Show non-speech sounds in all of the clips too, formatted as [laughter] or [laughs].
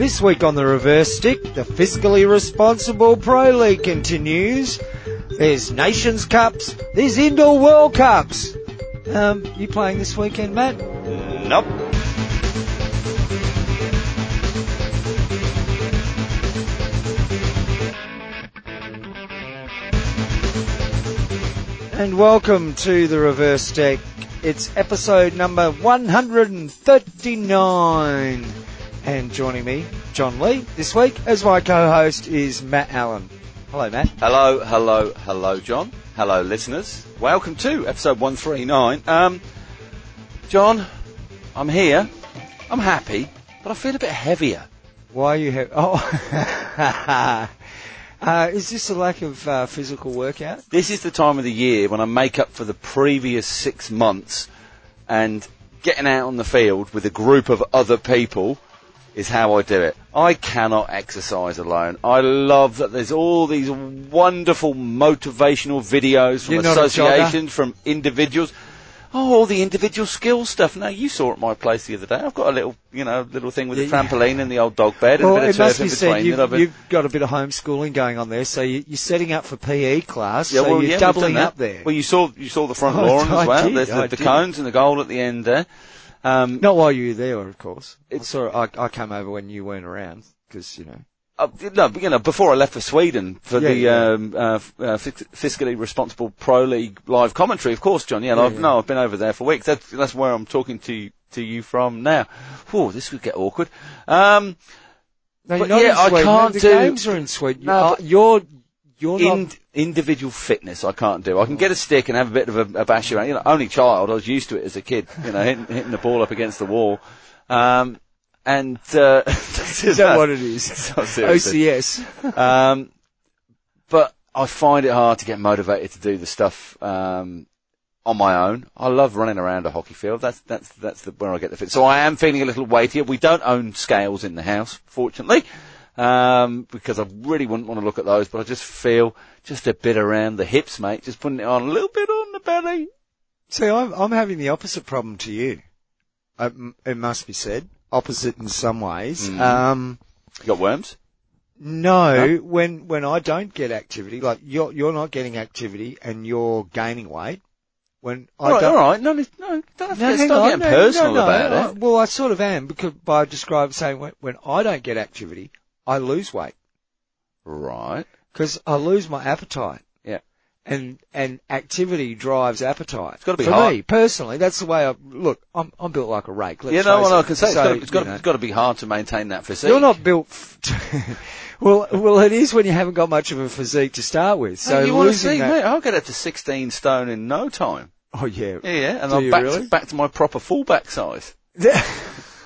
This week on the reverse stick, the fiscally responsible Pro League continues. There's Nations Cups, there's Indoor World Cups. Um, you playing this weekend, Matt? Nope. And welcome to the reverse stick. It's episode number 139. And joining me, John Lee, this week as my co-host is Matt Allen. Hello, Matt. Hello, hello, hello, John. Hello, listeners. Welcome to episode 139. Um, John, I'm here. I'm happy, but I feel a bit heavier. Why are you he- Oh. [laughs] uh, is this a lack of uh, physical workout? This is the time of the year when I make up for the previous six months and getting out on the field with a group of other people is how I do it. I cannot exercise alone. I love that there's all these wonderful motivational videos from You're not a associations, from individuals. Oh, all the individual skill stuff. Now you saw at my place the other day. I've got a little, you know, little thing with a trampoline and the old dog bed and Well, a bit it of turf in be said between. you've, been- you've got a bit of homeschooling going on there, so you, you're setting up for PE class, Yeah, so well, you're yeah, doubling up there. Well, you saw you saw the front [laughs] Oh, lawn as well. did, There's the, the cones and the goal at the end there. Um, Not while you were there, of course. I saw. I, I came over when you weren't around because you know. uh, no, you know, before I left for Sweden for Yeah, the yeah. Um, uh, f- uh, fiscally responsible pro league live commentary, of course, John. Yeah, Yeah, I've, no, I've been over there for weeks. That's that's where I'm talking to to you from now. Whew, this would get awkward. Um, No, But yeah, I can't the do- games are in Sweden. No, Uh, you're you're in, not. individual fitness, I can't do. I can get a stick and have a bit of a, a bash around. You know, only child. I was used to it as a kid. You know, hitting, hitting the ball up against the wall. Um, and uh, [laughs] Is that what it is? OCS. Um, but I find it hard to get motivated to do the stuff um, on my own. I love running around a hockey field. That's that's that's the, where I get the fit. So I am feeling a little weightier. We don't own scales in the house, fortunately, um, because I really wouldn't want to look at those. But I just feel just a bit around the hips, mate. Just putting it on a little bit on the belly. See, I'm I'm having the opposite problem to you. It must be said, opposite in some ways. Mm. Um, You got worms? No, No? when when I don't get activity, like you're you're not getting activity and you're gaining weight. When I all right, don't, all right. No, no, no don't have to No, hang on, getting no, personal no, no, about I- it. well, I sort of am because by describing saying when, when I don't get activity, I lose weight Right. because I lose my appetite. Yeah. And and activity drives appetite. It's gotta be for hard. me personally. That's the way I look. I'm I'm built like a rake. Let's You know face what I it. can say? It's So, got to, it's got you to, know. it's got to be hard to maintain that physique. You're not built. F- to, [laughs] well, well, it is when you haven't got much of a physique to start with. So Hey, you want to losing see, that. mate? I'll get up to 16 stone in no time. Oh yeah. Yeah, and Do I'm you back, really? to, back to my proper fullback size. [laughs]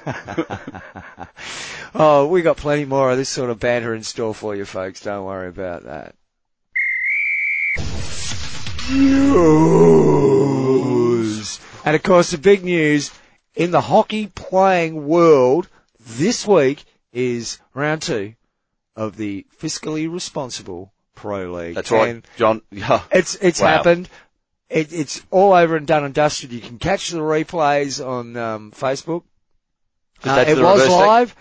[laughs] oh, we got plenty more of this sort of banter in store for you, folks. Don't worry about that. News. And of course, the big news in the hockey playing world this week is round two of the fiscally responsible pro league. That's right, And John. [laughs] Yeah. it's it's Wow. happened. It, it's all over and done and dusted. You can catch the replays on um, Facebook. Uh, it was live.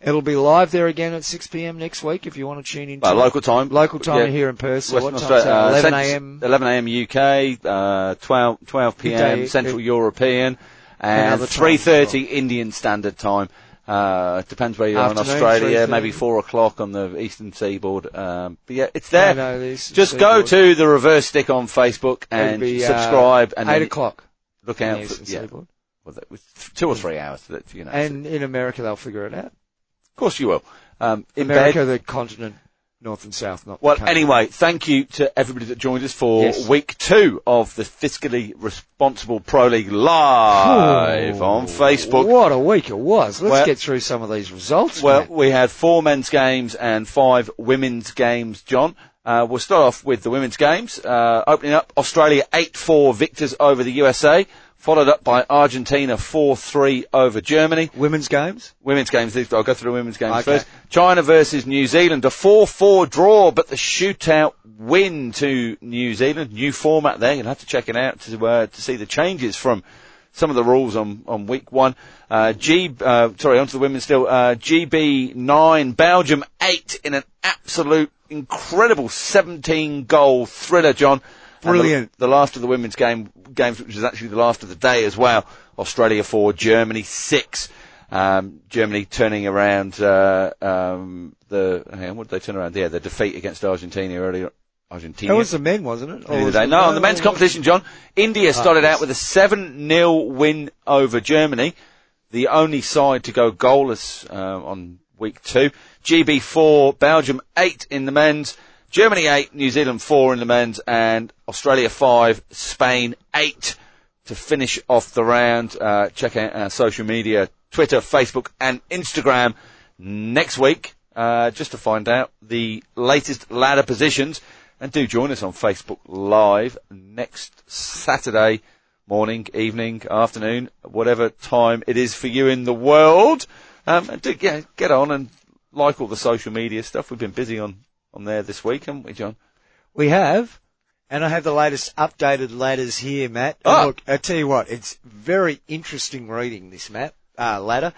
It'll be live there again at 6 p.m. next week if you want to tune in. Uh, local time. local time Yeah. here in Perth. Western what Australia, uh, 11 a.m. 11 a.m. UK, uh, 12, 12 p.m. Midday, Central uh, European, and other times 3.30 Indian Standard Time. Uh, it depends where you are in Australia, maybe 4 o'clock on the eastern seaboard. Um, but yeah, it's there. I know this. Just go to the reverse stick on Facebook and be, uh, subscribe and 8 o'clock. look out for, eastern yeah, seaboard. Well, that was two or three hours. That, you know, And in America, they'll figure it out. of course you will. Um, in America, bed. the continent, north and south, not Well, anyway, thank you to everybody that joined us for Yes. week two of the Fiscally Responsible Pro League live on Facebook. What a week it was. Let's Well- get through some of these results. Well, Matt. we had four men's games and five women's games, John. Uh, we'll start off with the women's games. Uh, opening up, Australia 8-4 victors over the USA, followed up by Argentina 4-3 over Germany. women's games. Women's games, I'll go through the women's games Okay. first. China versus New Zealand, a 4-4 draw, but the shootout win to New Zealand. New format there, you'll have to check it out to, uh, to see the changes from some of the rules on, on week one. Uh, G, uh, sorry, onto the women still. Uh, GB nine, Belgium eight in an absolute incredible 17 goal thriller, John. Brilliant. The, the last of the women's game games, which is actually the last of the day as well. Australia four, Germany six. Um, Germany turning around uh, um, the hang on, what did they turn around? Yeah, the defeat against Argentina earlier. Argentina. That was the men, wasn't it? Was day. No, on the men's competition, John, India started out with a 7-0 win over Germany, the only side to go goalless uh, on week two. GB 4, Belgium 8 in the men's, Germany 8, New Zealand 4 in the men's, and Australia 5, Spain 8 to finish off the round. Uh, check out our social media, Twitter, Facebook, and Instagram next week, uh, just to find out the latest ladder positions. And do join us on Facebook Live next Saturday morning, evening, afternoon, whatever time it is for you in the world. Um, and do yeah, get on and like all the social media stuff. We've been busy on, on there this week, haven't we, John? We have, and I have the latest updated ladders here, Matt. Oh. Look, I tell you what, it's very interesting reading this map uh, ladder.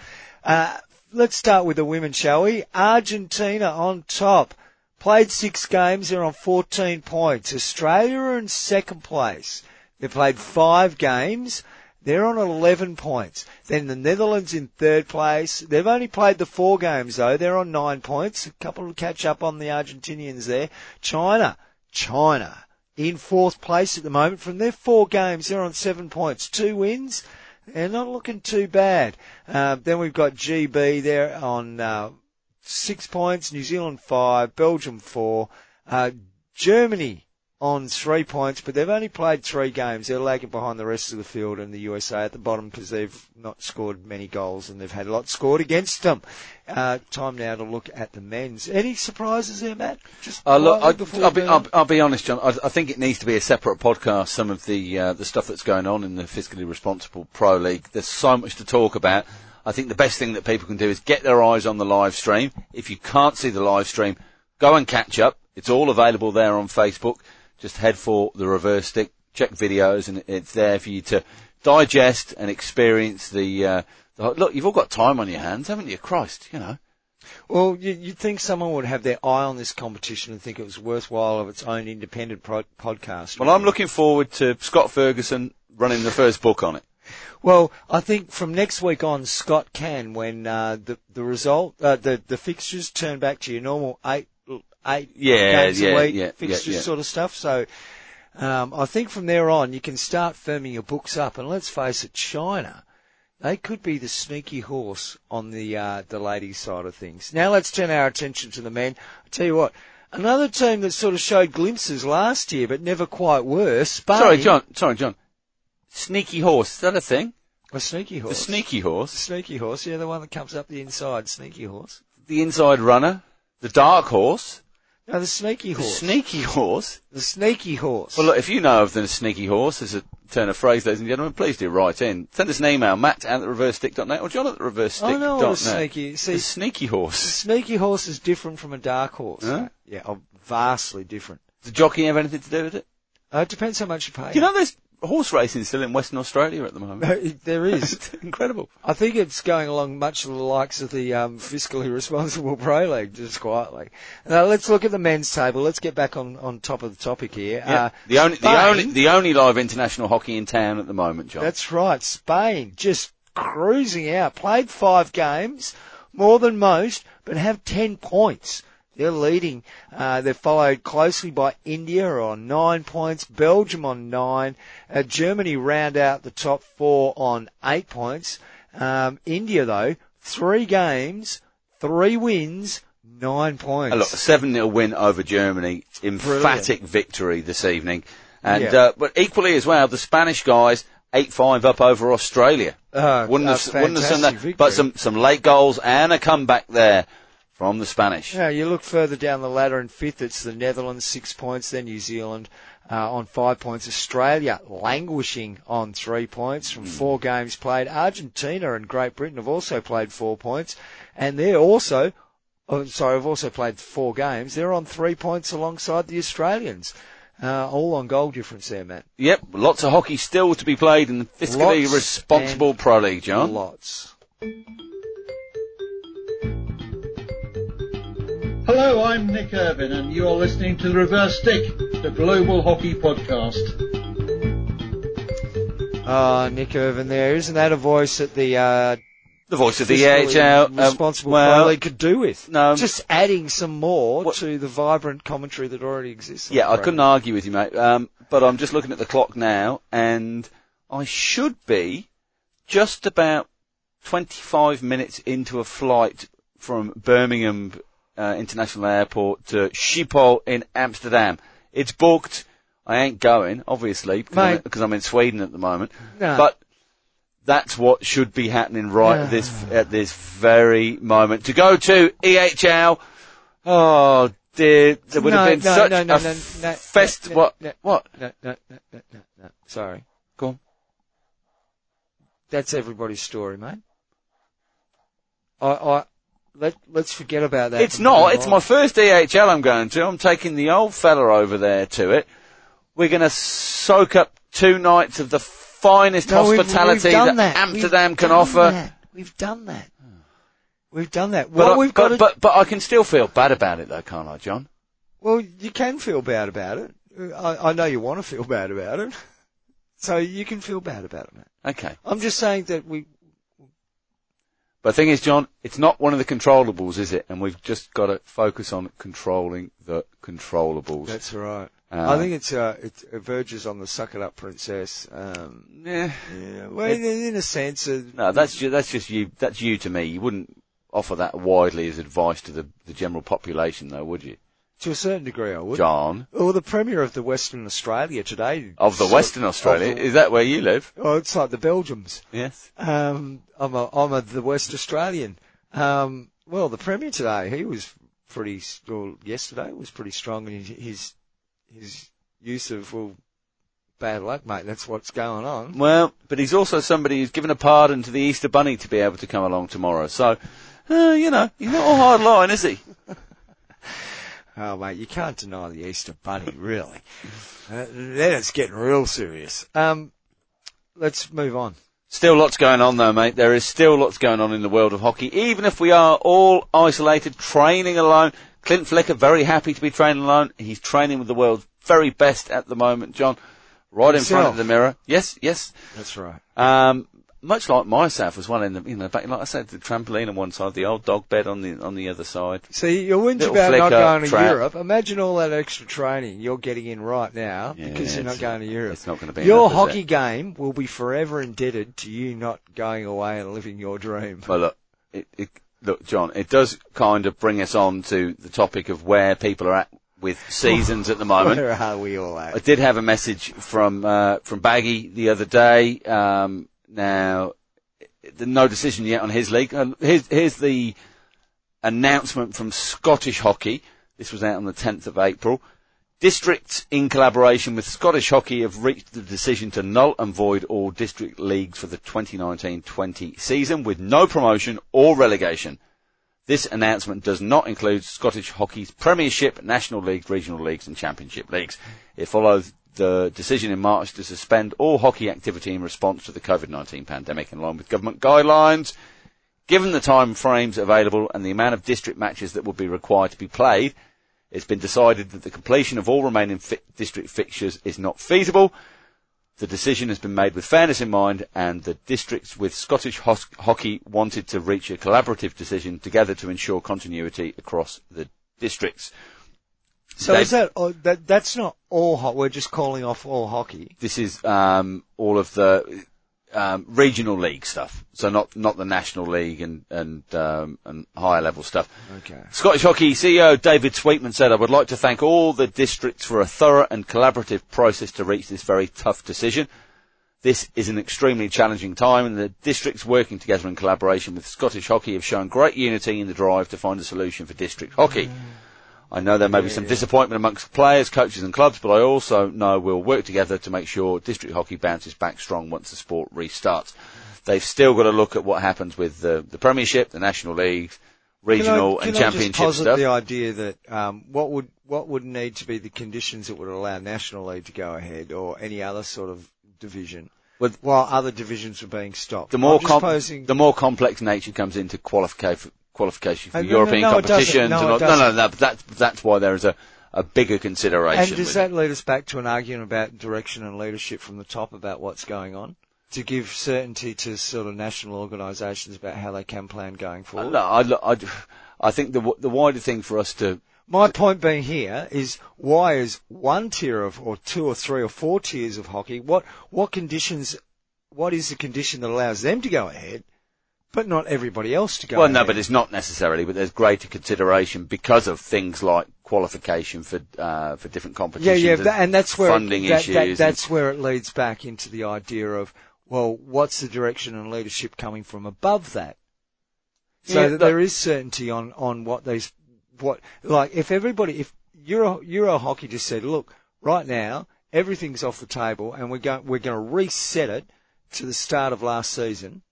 Uh, let's start with the women, shall we? Argentina on top. Played six games, they're on 14 points. Australia are in second place. They played five games. They're on 11 points. Then the Netherlands in third place. They've only played the four games though. They're on nine points. A couple to catch up on the Argentinians there. China. China in fourth place at the moment. From their four games, they're on seven points. Two wins. They're not looking too bad. Uh, then we've got GB there on uh, six points. New Zealand five. Belgium four. Uh, Germany on three points, but they've only played three games. They're lagging behind the rest of the field and the USA at the bottom because they've not scored many goals and they've had a lot scored against them. Uh, time now to look at the men's. Any surprises there, Matt? Just Uh, look, I, I'll, be, I'll. I'll be honest, John. I, I think it needs to be a separate podcast. Some of the uh, the stuff that's going on in the fiscally responsible pro league. There's so much to talk about. I think the best thing that people can do is get their eyes on the live stream. If you can't see the live stream, go and catch up. It's all available there on Facebook. Just head for the reverse stick, check videos, and it's there for you to digest and experience the. Uh, the look, you've all got time on your hands, haven't you? Christ, you know. Well, you, you'd think someone would have their eye on this competition and think it was worthwhile of its own independent pro- podcast. Well, I'm looking forward to Scott Ferguson running the first book on it. Well, I think from next week on, Scott can when uh, the the result, uh, the the fixtures turn back to your normal eight eight Yeah, games yeah, a week yeah, fixtures yeah. sort of stuff. So. Um, I think from there on you can start firming your books up, and let's face it, China, they could be the sneaky horse on the uh, the ladies' side of things. Now let's turn our attention to the men. I tell you what, another team that sort of showed glimpses last year, but never quite were. Spain, Sorry, John. Sorry, John. Sneaky horse. Is that a thing? a sneaky horse. The sneaky horse. Sneaky horse, yeah, the one that comes up the inside, sneaky horse. The inside runner. The dark horse. No, the sneaky horse. The sneaky horse. the sneaky horse. Well, look, if you know of the sneaky horse as a turn of phrase, ladies and gentlemen, please do write in. Send us an email, matt at the or john at the reversestick.net. I know what a sneaky. See, The sneaky horse. the sneaky horse is different from a dark horse. Huh? Yeah, oh, vastly different. Does the jockey have anything to do with it? Uh, it depends how much you pay. You know, there's horse racing still in Western Australia at the moment. [laughs] there is. [laughs] Incredible. I think it's going along much of the likes of the um, fiscally [laughs] responsible pro league, just quietly. Now let's look at the men's table. Let's get back on, on top of the topic here. Yeah. Uh, the only, the only, the only live international hockey in town at the moment, John. That's right. Spain just cruising out. Played five games, more than most, but have ten points. They're leading. Uh, they're followed closely by India on nine points, Belgium on nine, uh, Germany round out the top four on eight points. Um, India though, three games, three wins, nine points. A look, a 7-0 win over Germany. Emphatic victory this evening. And, Yeah. uh, but equally as well, the Spanish guys, 8-5 up over Australia. Uh, wouldn't have, wouldn't have done that. fantastic victory. But some, some late goals and a comeback there from the Spanish. Yeah, you look further down the ladder in fifth, it's the Netherlands, six points, then New Zealand uh, on five points, Australia languishing on three points from four games played. Argentina and Great Britain have also played four points, and they're also, oh, sorry, have also played four games. They're on three points alongside the Australians. Uh, all on goal difference there, Matt. Yep, lots of hockey still to be played in the fiscally Lots responsible Pro League, John. Lots. Hello, I'm Nick Irvin, and you're listening to The Reverse Stick, the Global Hockey Podcast. Ah, Nick Irvin there. Isn't that a voice that the, uh, The voice of the fiscally EHL. um, responsible well, Pro League could do with? no. Just adding some more What- to the vibrant commentary that already exists. Yeah, I couldn't argue with you, mate. Um, but I'm just looking at the clock now, and I should be just about 25 minutes into a flight from Birmingham uh, International Airport to Schiphol in Amsterdam. It's booked. I ain't going, obviously, because, I'm, because I'm in Sweden at the moment. No. But that's what should be happening right Yeah. at this at this very moment. To go to EHL. Oh dear, there would have been no, such no, no, a no, no, fest. no, what? no, what? No, no, no, no, no, no. Sorry. Go on. That's everybody's story, mate. I, I, let, let's forget about that. It's not. It's my first EHL I'm going to. I'm taking the old fella over there to it. We're going to soak up two nights of the finest No, we've- hospitality we've done that, that. Amsterdam We've can offer. that. We've done that. We've done that. But, I, we've but, got to, but, but I can still feel bad about it though, can't I, John? well, you can feel bad about it. I, I know you want to feel bad about it. [laughs] So you can feel bad about it. Okay. I'm just saying that we, But the thing is, John, it's not one of the controllables, is it? And we've just got to focus on controlling the controllables. that's right. Uh, I think it's, uh, it, it verges on the suck it up princess. Um, yeah. yeah, well, in, in a sense, uh, No, that's just, that's just you. That's you to me. You wouldn't offer that widely as advice to the, the general population, though, would you, to a certain degree I would. John? Well, the Premier of the Western Australia today. Of the Western Australia, the- is that where you live? Oh, it's like the Belgians. Yes. Um, I'm a, I'm a, the West Australian. Um, well, the Premier today, he was pretty, well, yesterday was pretty strong in his, his, use of, well, bad luck, mate. That's what's going on. Well, but he's also somebody who's given a pardon to the Easter Bunny to be able to come along tomorrow. So, uh, you know, he's not a hard line, is he? [laughs] Oh, mate, you can't deny the Easter Bunny, really. Uh, then it's getting real serious. Um, let's move on. Still lots going on though, mate. There is still lots going on in the world of hockey. Even if we are all isolated, training alone. Clint Flicker, very happy to be training alone. He's training with the world's very best at the moment, John. Right in front of the mirror. Yes, yes. That's right. Um, much like myself as well in the, you know, back, like I said, the trampoline on one side, the old dog bed on the, on the other side. See, you're whinge about not going to trap. Europe. Imagine all that extra training you're getting in right now Yeah, because you're not going to Europe. It's not going to be Your enough, hockey game will be forever indebted to you not going away and living your dream. Well, look, it, it, look, John, it does kind of bring us on to the topic of where people are at with [laughs] seasons at the moment. Where are we all I did have a message from uh, from Baggy the other day. Um, now, no decision yet on his league. Uh, here's, here's the announcement from Scottish Hockey. This was out on the 10th of April. Districts, in collaboration with Scottish Hockey, have reached the decision to null and void all district leagues for the 2019-20 season with no promotion or relegation. This announcement does not include Scottish Hockey's Premiership, National Leagues, Regional Leagues and Championship Leagues. It follows the decision in March to suspend all hockey activity in response to the COVID-19 pandemic in line with government guidelines. Given the time frames available and the amount of district matches that will be required to be played, it's been decided that the completion of all remaining fi- district fixtures is not feasible. The decision has been made with fairness in mind, and the districts with Scottish hos- hockey wanted to reach a collaborative decision together to ensure continuity across the districts. So They- is that, oh, that that's not all hot? We're just calling off all hockey. This is um, all of the um, regional league stuff, so not not the national league and and um, and higher level stuff. Okay. Scottish Hockey CEO David Sweetman said, I would like to thank all the districts for a thorough and collaborative process to reach this very tough decision. This is an extremely challenging time and the districts working together in collaboration with Scottish Hockey have shown great unity in the drive to find a solution for district hockey. I know there may be some disappointment amongst players, coaches and clubs, but I also know we'll work together to make sure district hockey bounces back strong once the sport restarts. They've still got to look at what happens with the, the Premiership, the National League, regional Can I, and can I just championship posit stuff. the idea that um, what would what would need to be the conditions that would allow National League to go ahead or any other sort of division Well- while other divisions were being stopped? The more com- the more complex nature comes into qualification qualification for Uh, no, European no, it competitions. No, no, no, no, but that's that's why there is a, a bigger consideration. And does that it. lead us back to an argument about direction and leadership from the top about what's going on? To give certainty to sort of national organisations about how they can plan going forward? No, I, I, I think the the wider thing for us to My point being here is why is one tier of, or two or three or four tiers of hockey, what, what conditions, what is the condition that allows them to go ahead, but not everybody else to go well, no, but it's not necessarily. But there's greater consideration because of things like qualification for uh, for different competitions. yeah, that, and that's where funding it, that, issues. that, that's where it leads back into the idea of well, what's the direction and leadership coming from above that? So Yeah, that there is certainty on on what these what like if everybody if Euro Euro hockey just said, look, right now everything's off the table and we're going we're going to reset it to the start of last season.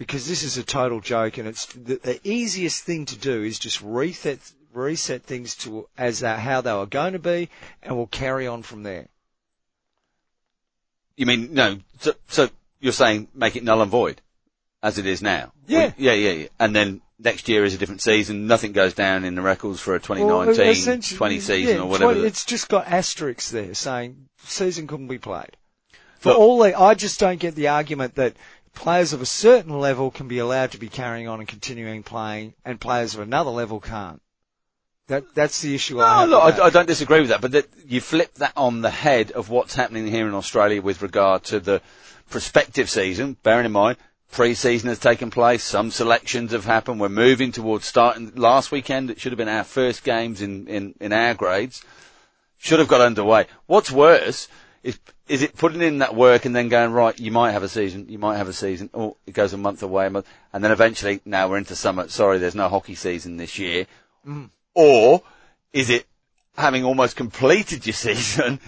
Because this is a total joke, and it's the, the easiest thing to do is just reset reset things to as uh, how they were going to be, and we'll carry on from there. You mean no? So, so you're saying make it null and void, as it is now? Yeah. yeah, yeah, yeah. And then next year is a different season. Nothing goes down in the records for a 2019, essentially, 20 season yeah, or whatever. 20 it's just got asterisks there saying season couldn't be played. For Look- all the, I just don't get the argument that players of a certain level can be allowed to be carrying on and continuing playing, and players of another level can't. That that's the issue. I No, have look. I, I don't disagree with that, but that you flip that on the head of what's happening here in Australia with regard to the prospective season. Bearing in mind, pre-season has taken place, some selections have happened. We're moving towards starting. Last weekend, it should have been our first games in in, in our grades. Should have got underway. What's worse is is it putting in that work and then going right? You might have a season. You might have a season. Oh, it goes a month away, a month, and then eventually, now we're into summer. Sorry, there's no hockey season this year. Mm. Or is it having almost completed your [laughs] season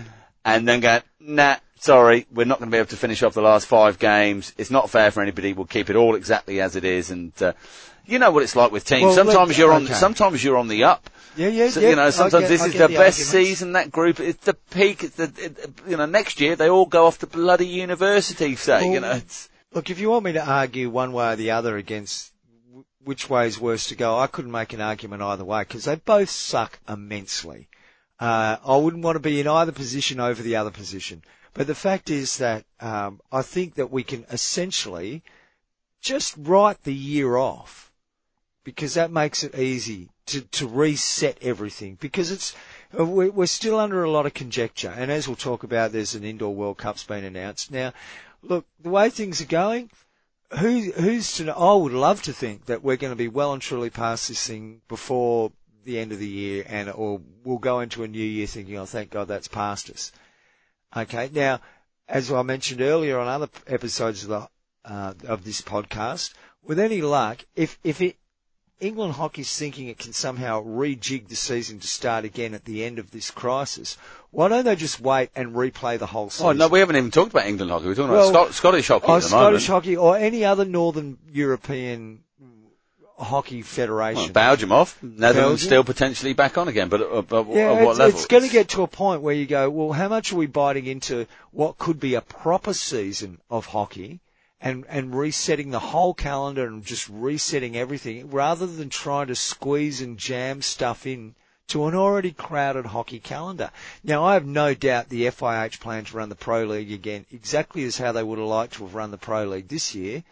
and then going, nah, sorry, we're not going to be able to finish off the last five games. It's not fair for anybody. We'll keep it all exactly as it is. And, uh, you know what it's like with teams. Well, sometimes you're on, okay. sometimes you're on the up. yeah, yeah, So, yeah. you know, sometimes get- this is the, the best season, that group, it's the peak, it's the, it, you know, next year they all go off to bloody university, say, you know, it's, Look, if you want me to argue one way or the other against which way is worse to go, I couldn't make an argument either way because they both suck immensely. Uh, I wouldn't want to be in either position over the other position. But the fact is that um, I think that we can essentially just write the year off because that makes it easy to, to reset everything because it's uh, we- we're still under a lot of conjecture. And as we'll talk about there's an indoor world cup's been announced. Now look the way things are going who who's to know I would love to think that we're going to be well and truly past this thing before the end of the year and or we'll go into a new year thinking oh thank god that's past us okay now as I mentioned earlier on other episodes of the uh, of this podcast with any luck if if it England hockey's thinking it can somehow rejig the season to start again at the end of this crisis. Why don't they just wait and replay the whole season? oh no, we haven't even talked about England hockey. We're talking Well, about Scot- Scottish hockey the Scottish moment. hockey or any other Northern European hockey federation. Well, Belgium off, Netherlands Belgium. still potentially back on again, but uh, at, at, at yeah, what it's, level? it's going to get to a point where you go, well, how much are we biting into what could be a proper season of hockey and, and resetting the whole calendar and just resetting everything rather than trying to squeeze and jam stuff in to an already crowded hockey calendar. Now, I have no doubt the FIH plan to run the Pro League again exactly as how they would have liked to have run the Pro League this year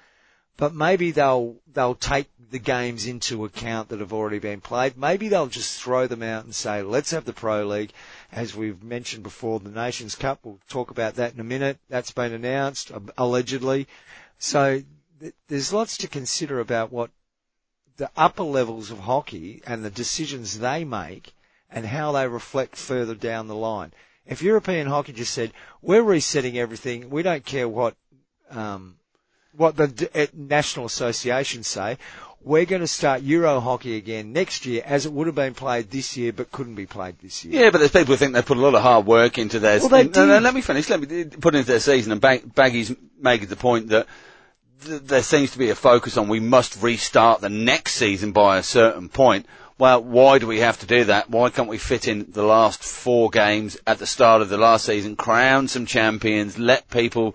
but maybe they'll they'll take the games into account that have already been played. Maybe they'll just throw them out and say, let's have the Pro League. As we've mentioned before, the Nations Cup, we'll talk about that in a minute. That's been announced, uh, allegedly. So th- there's lots to consider about what the upper levels of hockey and the decisions they make and how they reflect further down the line. If European hockey just said, we're resetting everything, we don't care what, um, what the uh, national associations say. We're going to start Euro hockey again next year, as it would have been played this year, but couldn't be played this year. Yeah, but there's people who think they put a lot of hard work into their. Well, they no, no, let me finish. Let me put into their season, and Bag- Baggy's making the point that th- there seems to be a focus on we must restart the next season by a certain point. well, why do we have to do that? Why can't we fit in the last four games at the start of the last season, crown some champions, let people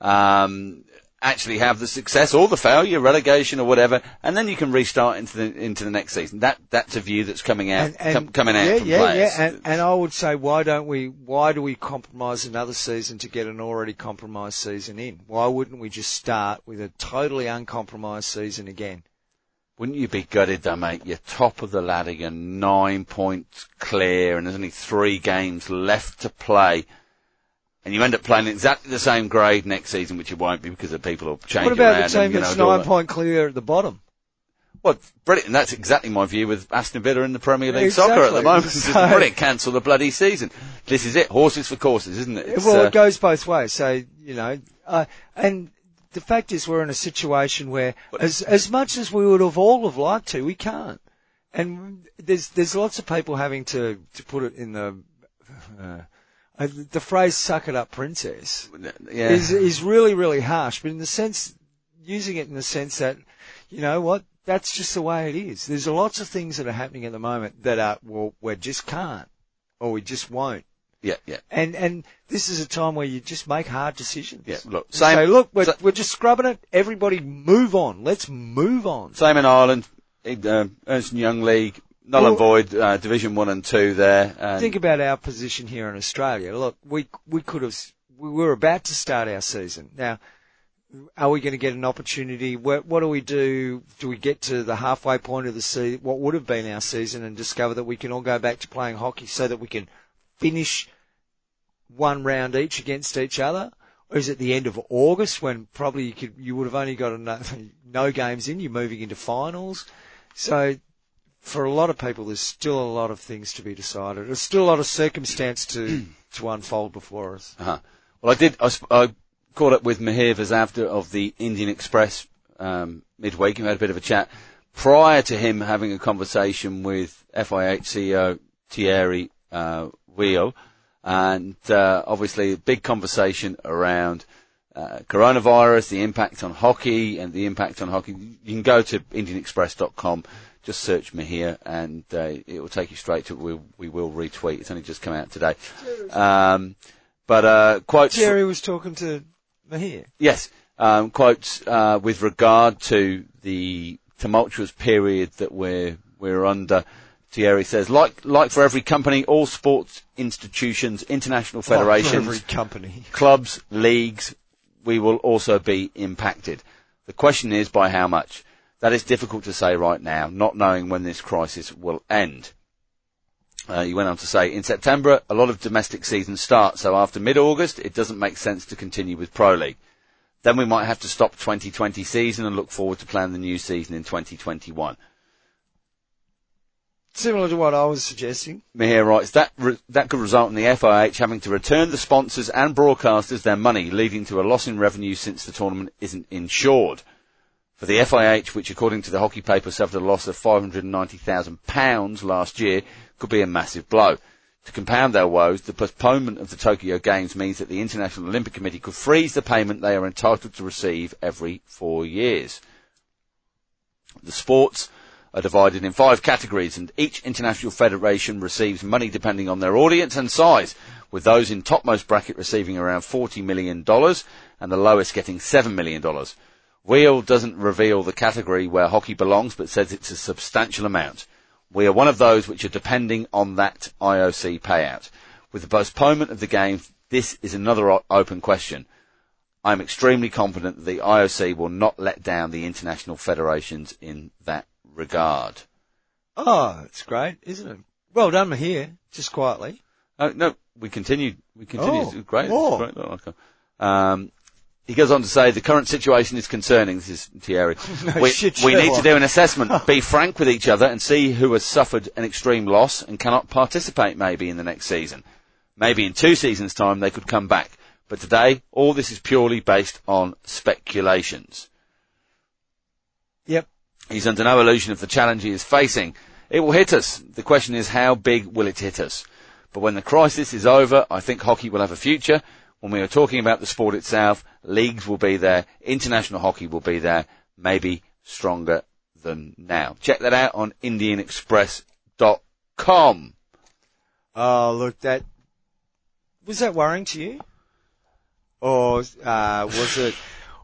um, actually have the success or the failure, relegation or whatever, and then you can restart into the into the next season. That that's a view that's coming out And, and com- coming out yeah, from yeah, players. yeah. And, and I would say, why don't we? Why do we compromise another season to get an already compromised season in? Why wouldn't we just start with a totally uncompromised season again? Wouldn't you be gutted though, mate? You're top of the ladder, you're nine points clear, and there's only three games left to play. And you end up playing exactly the same grade next season, which it won't be because the people will change What about around. the team and, you know, that's nine point clear at the bottom? Well, brilliant. And that's exactly my view with Aston Villa in the Premier League Exactly. soccer at the moment. [laughs] So- brilliant. Cancel the bloody season. This is it. Horses for courses, isn't it? It's, well, uh, it goes both ways. So you know, uh, and the fact is, we're in a situation where, as as much as we would have all have liked to, we can't. And there's there's lots of people having to to put it in the uh, uh, the phrase "suck it up, princess." yeah. is is really really harsh, but in the sense using it in the sense that you know what that's just the way it is. There's lots of things that are happening at the moment that are well we just can't or we just won't. yeah, yeah. And and this is a time where you just make hard decisions. Yeah, look, same- Say, look, we're, so- we're just scrubbing it. Everybody move on. Let's move on. Same in Ireland. Uh, Ernst Young League. Null and void, uh, Division 1 and 2 there. And Think about our position here in Australia. Look, we we could have we were about to start our season. Now, are we going to get an opportunity? What, what do we do? Do we get to the halfway point of the season, what would have been our season, and discover that we can all go back to playing hockey so that we can finish one round each against each other? Or is it the end of August when probably you could you would have only got no, [laughs] no games in? You're moving into finals, so for a lot of people, there's still a lot of things to be decided. There's still a lot of circumstance to [clears throat] to unfold before us. Uh-huh. Well, I did. I, I caught up with Mihir Vasavda of the Indian Express um, midweek. We had a bit of a chat prior to him having a conversation with FIH CEO Thierry uh, Weil, and uh, obviously a big conversation around. Uh, coronavirus, the impact on hockey, and the impact on hockey. You can go to IndianExpress.com, just search Mihir, and uh, it will take you straight to. We, we will retweet. It's only just come out today. Um, but uh, quotes. Thierry was talking to Mihir. Yes, um, quotes uh, with regard to the tumultuous period that we're we're under. Thierry says, like like for every company, all sports institutions, international federations, every company. clubs, leagues, we will also be impacted. The question is by how much. That is difficult to say right now, not knowing when this crisis will end. Uh, he went on to say, in September, a lot of domestic seasons start, so after mid-August, it doesn't make sense to continue with Pro League. Then we might have to stop 2020 season and look forward to plan the new season in 2021. Similar to what I was suggesting. Mihir writes that re- that could result in the FIH having to return the sponsors and broadcasters their money, leading to a loss in revenue since the tournament isn't insured. For the FIH, which according to the hockey paper suffered a loss of £590,000 last year, could be a massive blow. To compound their woes, the postponement of the Tokyo Games means that the International Olympic Committee could freeze the payment they are entitled to receive every four years. The sports are divided in five categories and each international federation receives money depending on their audience and size, with those in topmost bracket receiving around $40 million and the lowest getting $7 million. Weil doesn't reveal the category where hockey belongs but says it's a substantial amount. We are one of those which are depending on that IOC payout. With the postponement of the game, this is another open question. I am extremely confident that the IOC will not let down the international federations in that regard. Oh, it's great, isn't it? Well done, Mihir. Just quietly. Uh, no, we continued. We continued. Oh, It's great. more. Great. Um, he goes on to say the current situation is concerning. This is Thierry. [laughs] No we we need to do an assessment, [laughs] be frank with each other, and see who has suffered an extreme loss and cannot participate maybe in the next season. Maybe in two seasons' time they could come back. But today, all this is purely based on speculations. Yep. He's under no illusion of the challenge he is facing. It will hit us. The question is how big will it hit us? But when the crisis is over, I think hockey will have a future. When we are talking about the sport itself, leagues will be there, international hockey will be there, maybe stronger than now. Check that out on IndianExpress.com. Oh, look, that was that worrying to you, or uh, was it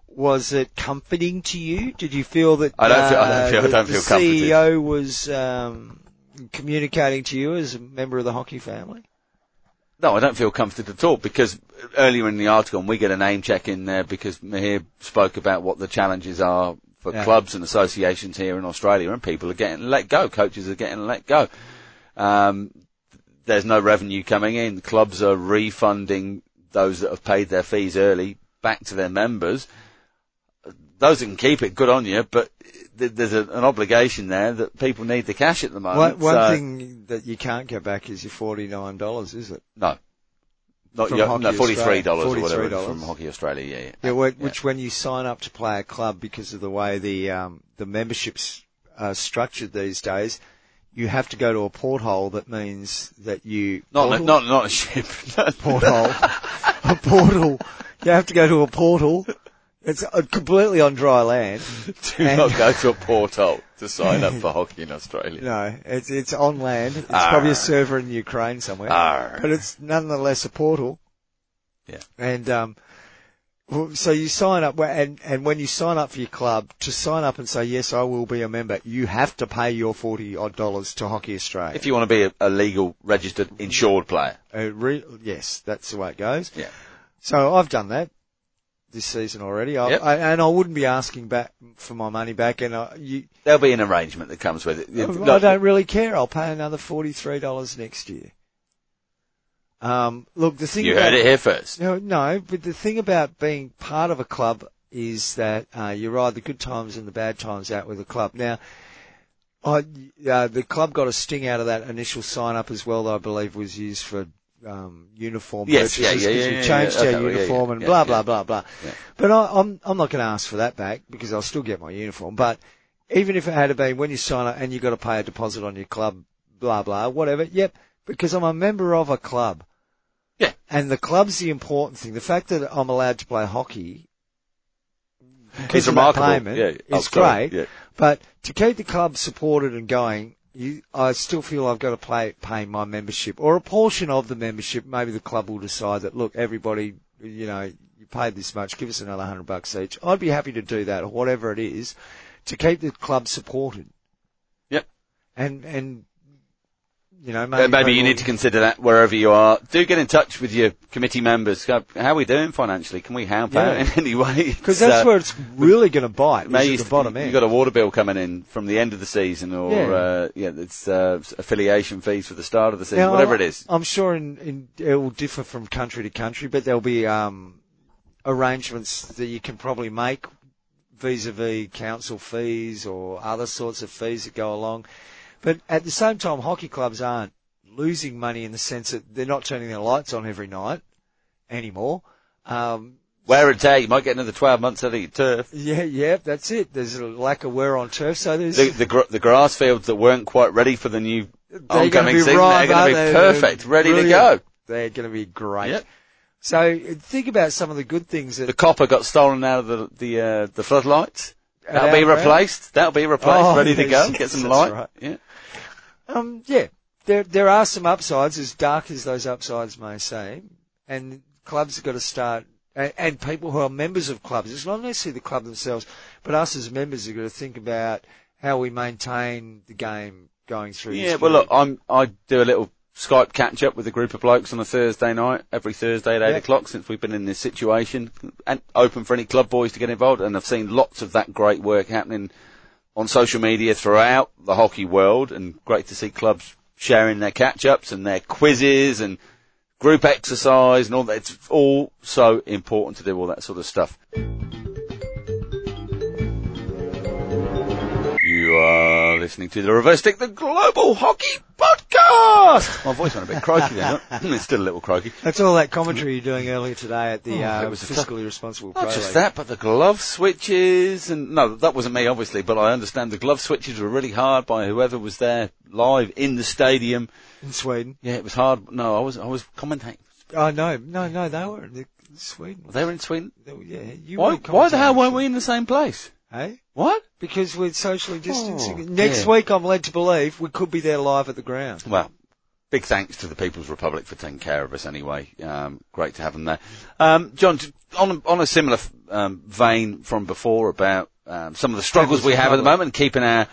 was it comforting to you? Did you feel that I don't feel- I don't uh, feel- I the- don't the feel comforted. CEO was um, communicating to you as a member of the hockey family? No, I don't feel comforted at all because earlier in the article, and we get a name check in there because Mihir spoke about what the challenges are for Yeah. clubs and associations here in Australia and people are getting let go. Coaches are getting let go. Um, there's no revenue coming in. Clubs are refunding those that have paid their fees early back to their members. Those that can keep it, good on you, but there's a, an obligation there that people need the cash at the moment. One, one so- thing that you can't get back is your forty nine dollars, is it? No. Not no, forty-three dollars or whatever $43. from Hockey Australia. Yeah, yeah. Yeah, wh- which when you sign up to play a club because of the way the um, the memberships are structured these days, you have to go to a porthole that means that you Not portal? not not a ship. [laughs] porthole, a portal. You have to go to a portal. It's completely on dry land. [laughs] Do not go to a portal to sign up for hockey in Australia. No, it's it's on land. It's Arr. probably a server in Ukraine somewhere, Arr. but it's nonetheless a portal. Yeah. And um, so you sign up, and and when you sign up for your club, to sign up and say yes, I will be a member, you have to pay your forty odd dollars to Hockey Australia. If you want to be a, a legal, registered, insured player. Uh, re- yes, that's the way it goes. Yeah. So I've done that this season already, I, Yep. I, and I wouldn't be asking back for my money back. And I, you, There'll be an arrangement that comes with it. I Look, don't really care. I'll pay another forty-three dollars next year. Um, look, the thing you about, heard it here first. No, no, but the thing about being part of a club is that uh, you ride the good times and the bad times out with the club. Now, I, uh, the club got a sting out of that initial sign up as well. That I believe was used for um, uniform Yes, purchases yeah, yeah, yeah, we changed our Okay, uniform and blah blah blah blah. But I, I'm I'm not going to ask for that back because I'll still get my uniform. But even if it had been when you sign up and you've got to pay a deposit on your club, blah blah, whatever. Yep, because I'm a member of a club. Yeah. And the club's the important thing. The fact that I'm allowed to play hockey It's of that remarkable. payment yeah. is Oh, great. Yeah. But to keep the club supported and going, you, I still feel I've got to play, pay my membership or a portion of the membership. Maybe the club will decide that, look, everybody, you know, you paid this much, give us another hundred bucks each. I'd be happy to do that or whatever it is to keep the club supported. Yep. And, and, you know, maybe, maybe you need to consider that wherever you are. Do get in touch with your committee members. How are we doing financially? Can we help out in any way? [laughs] because that's Uh, where it's really going to bite. Maybe the bottom You've got a water bill coming in from the end of the season, or Yeah. uh, yeah, it's uh, affiliation fees for the start of the season, Now, whatever I'm- it is. I'm sure in, in, it will differ from country to country, but there'll be um, arrangements that you can probably make vis-a-vis council fees or other sorts of fees that go along. But at the same time, hockey clubs aren't losing money in the sense that they're not turning their lights on every night anymore. Um, Wear and tear, you might get another 12 months out of your turf. yeah, yeah, that's it. There's a lack of wear on turf, so there's The, the, gr- the grass fields that weren't quite ready for the new they're going to oncoming be season, right, they're going to be perfect, They're ready to go. They're going to be great. Yep. So think about some of the good things that The copper got stolen out of the the, uh, the floodlights. That'll be replaced. That'll be replaced, Oh, ready to go. [laughs] Get some light. right. Yeah. Um, yeah, there there are some upsides, as dark as those upsides may seem, and clubs have got to start, and, and people who are members of clubs. It's not necessarily the club themselves, but us as members have got to think about how we maintain the game going through. Yeah, well, look. I'm I do a little Skype catch up with a group of blokes on a Thursday night, every Thursday at eight Yeah. o'clock since we've been in this situation, and open for any club boys to get involved. And I've seen lots of that great work happening on social media throughout the hockey world, and great to see clubs sharing their catch ups and their quizzes and group exercise and all that. It's all so important to do all that sort of stuff. Listening to the Reverse Stick, the Global Hockey Podcast. My voice went a bit [laughs] croaky there. [laughs] it's still a little croaky. that's all that commentary you're doing earlier today at the Oh, uh, it was fiscally responsible. Not just League. that, but the glove switches and no, that wasn't me obviously, but I understand the glove switches were really hard by whoever was there live in the stadium. in Sweden. Yeah, it was hard. No, I was I was commentating. Oh no, no, no, they were in Sweden. They were in Sweden. Yeah, you Why? Why the hell weren't we in the same place? Hey? What? Because we're socially distancing. Oh, Next yeah. week, I'm led to believe we could be there live at the ground. Well, big thanks to the People's Republic for taking care of us anyway. Um, great to have them there. Um, John, on a, on a similar um, vein from before about um, some of the struggles we have at the moment, keeping our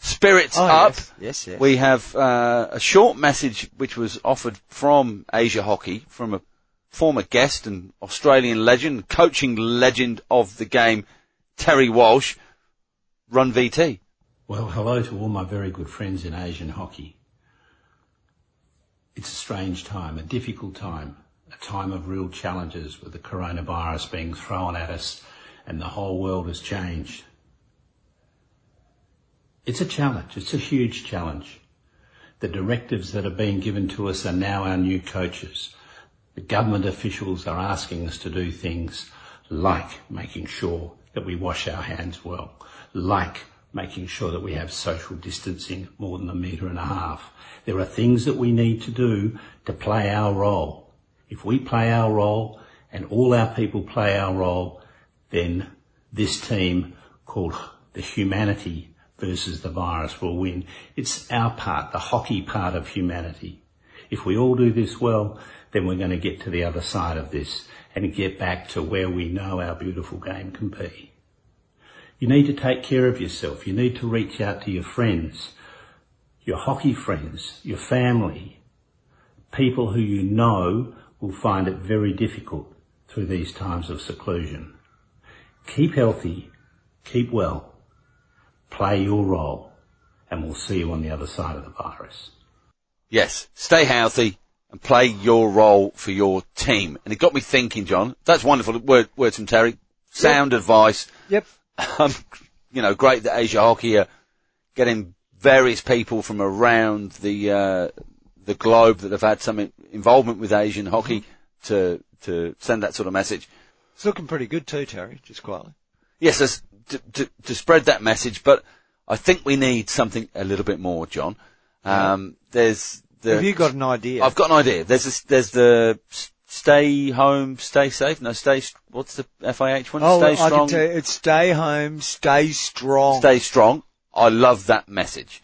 spirits Oh, up. yes. Yes, yes. We have uh, a short message which was offered from Asia Hockey from a former guest and Australian legend, coaching legend of the game, Terry Walsh. Run VT. Well, hello to all my very good friends in Asian hockey. It's a strange time, a difficult time, a time of real challenges with the coronavirus being thrown at us and the whole world has changed. It's a challenge. It's a huge challenge. The directives that are being given to us are now our new coaches. The government officials are asking us to do things like making sure that we wash our hands well, like making sure that we have social distancing more than a metre and a half. There are things that we need to do to play our role. If we play our role and all our people play our role, then this team called the humanity versus the virus will win. It's our part, the hockey part of humanity. If we all do this well, then we're going to get to the other side of this and get back to where we know our beautiful game can be. You need to take care of yourself. You need to reach out to your friends, your hockey friends, your family, people who you know will find it very difficult through these times of seclusion. Keep healthy, keep well, play your role, and we'll see you on the other side of the virus. Yes, stay healthy and play your role for your team. And it got me thinking, John. That's wonderful. Word, words from Terry. Sound advice. Yep. [laughs] Um, you know, great that Asia Hockey are getting various people from around the uh, the globe that have had some involvement with Asian hockey to to send that sort of message. It's looking pretty good too, Terry, just quietly. Yes, to, to, to spread that message, but I think we need something a little bit more, John. Um, there's the. Have you got an idea? I've got an idea. There's this, there's the stay home, stay safe. No, stay. What's the FIH one? oh, stay I can strong, tell you, it's stay home, stay strong. stay strong. I love that message.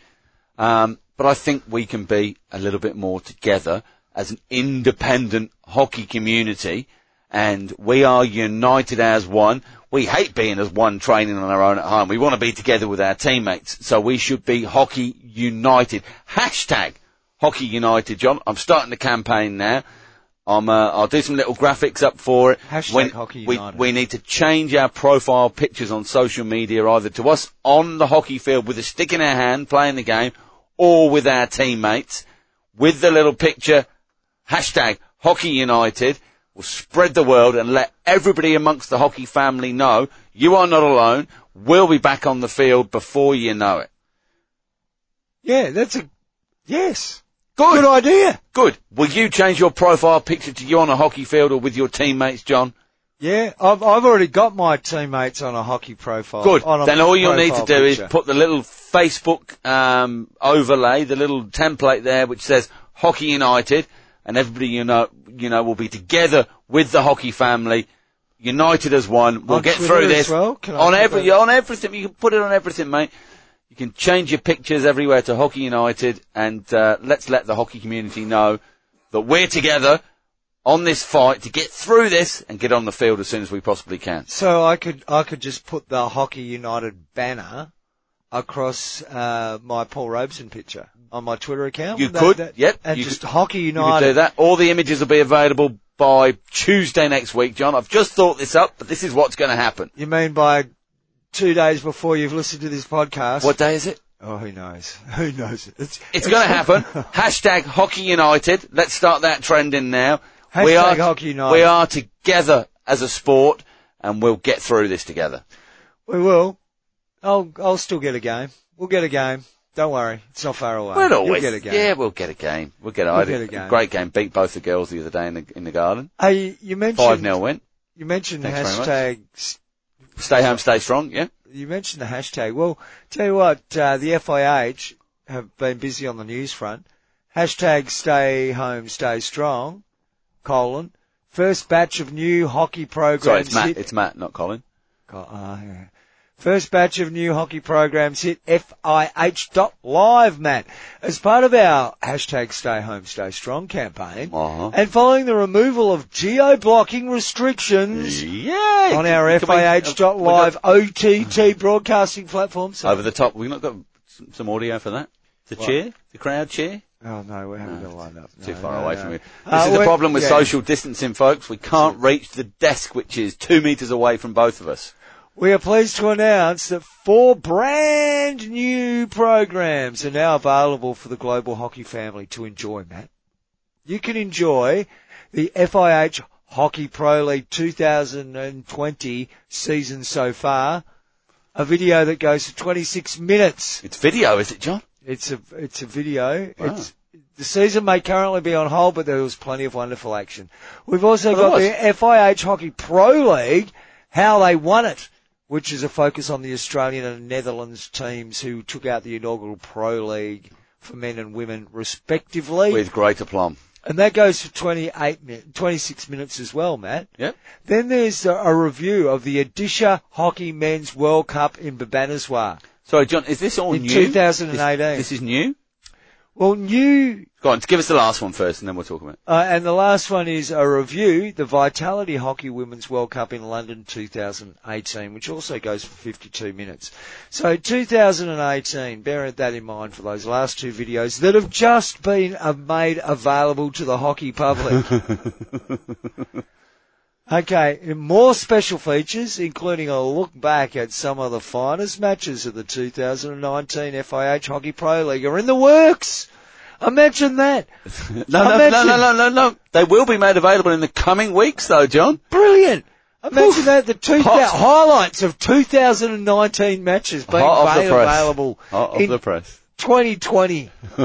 Um, but I think we can be a little bit more together as an independent hockey community, and we are united as one. We hate being as one training on our own at home. We want to be together with our teammates, so we should be hockey united. Hashtag hockey united, John. I'm starting the campaign now. I'm, uh, I'll do some little graphics up for it. Hashtag Hockey we, United. we need to change our profile pictures on social media either to us on the hockey field with a stick in our hand playing the game or with our teammates with the little picture hashtag hockey united will spread the word and let everybody amongst the hockey family know you are not alone. We'll be back on the field before you know it. Yeah, that's a, yes. Good. Good idea. Good. Will you change your profile picture to you on a hockey field or with your teammates, John? Yeah, I've, I've already got my teammates on a hockey profile. Good. Then all you'll need to do picture. is put the little Facebook um, overlay, the little template there, which says Hockey United, and everybody you know, you know, will be together with the hockey family, united as one. We'll On get Twitter through this well? Can I on every that- on everything. You can put it on everything, mate. You can change your pictures everywhere to Hockey United, and uh, let's let the hockey community know that we're together on this fight to get through this and get on the field as soon as we possibly can. So I could I could just put the Hockey United banner across uh, my Paul Robeson picture on my Twitter account. You that- could, that- yep, and you just could- Hockey You United. do that. All the images will be available by Tuesday next week, John. I've just thought this up, but this is what's going to happen. You mean by two days before you've listened to this podcast? What day is it? Oh, who knows? [laughs] Who knows? It's, It's going [laughs] to happen. Hashtag Hockey United. Let's start that trending now. we Hashtag are, Hockey United. We are together as a sport, and we'll get through this together. We will. I'll I'll still get a game. We'll get a game. Don't worry. It's not far away. We'll You'll always, get a game. yeah, we'll get a game. We'll get, We'll get a game. great game. Beat both the girls the other day in the in the garden. Hey, you mentioned Five 0 win. You mentioned Thanks hashtag. Stay home, stay strong. Yeah. You mentioned the hashtag. Well, tell you what, uh, the FIH have been busy on the news front. Hashtag stay home, stay strong. Colon. First batch of new hockey programs. Sorry, it's Matt. hit- It's Matt, not Colin. Co- uh, yeah. First batch of new hockey programs hit FIH.live, Matt, as part of our hashtag Stay Home Stay Strong campaign. Uh-huh. And following the removal of geo-blocking restrictions Yeah. on our FIH.live OTT broadcasting platform. So- Over the top. We've not got some, some audio for that. The What? cheer? The crowd cheer? Oh no, we haven't got it lined up. Too far no, away no. from you. This Uh, is the problem with yeah. social distancing, folks. We can't reach the desk, which is two metres away from both of us. We are pleased to announce that four brand new programs are now available for the global hockey family to enjoy, Matt. You can enjoy the FIH Hockey Pro League 2020 season so far, a video that goes for 26 minutes. It's video, is it, John? It's a, it's a video. Wow. It's, the season may currently be on hold, but there was plenty of wonderful action. We've also got the FIH Hockey Pro League, how they won it, which is a focus on the Australian and Netherlands teams who took out the inaugural Pro League for men and women respectively. With great aplomb. and that goes for 28 min- 26 minutes as well, Matt. Yep. Then there's a, a review of the Odisha Hockey Men's World Cup in Bhubaneswar. Sorry, John, is this all In new? 2018. This, this is new? Well, new Go on, give us the last one first and then we'll talk about it. Uh, and the last one is a review, the Vitality Hockey Women's World Cup in London 2018, which also goes for 52 minutes. So 2018, bear that in mind for those last two videos that have just been uh, made available to the hockey public. [laughs] Okay, more special features, including a look back at some of the finest matches of the 2019 FIH Hockey Pro League are in the works. Imagine that. [laughs] No, no, no, Imagine- no, no, no, no. They will be made available in the coming weeks though, John. Brilliant. Imagine that, the two, Hot. highlights of 2019 matches being Hot off the made press. available Hot in of the press. 2020. [laughs]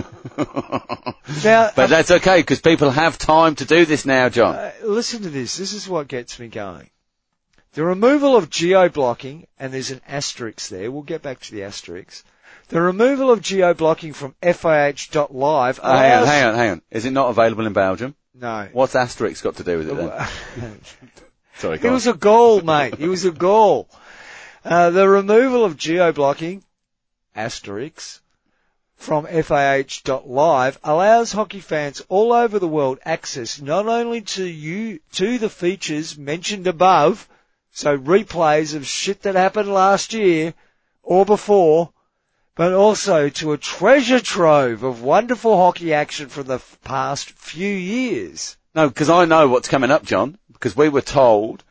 now, But that's okay because people have time to do this now, John. uh, listen to this. This is what gets me going. The removal of geo-blocking, and there's an asterisk there. We'll get back to the asterisk. The removal of geo-blocking from FIH.live Uh, hang on, hang on, hang on. Is it not available in Belgium? No. What's Asterix got to do with it then? [laughs] Sorry, It on. was a goal, mate. It was a goal. Uh, the removal of geo-blocking, asterisk, from FIH.live allows hockey fans all over the world access not only to you, to the features mentioned above, so replays of shit that happened last year or before, but also to a treasure trove of wonderful hockey action from the f- past few years. No, because I know what's coming up, John. Because we were told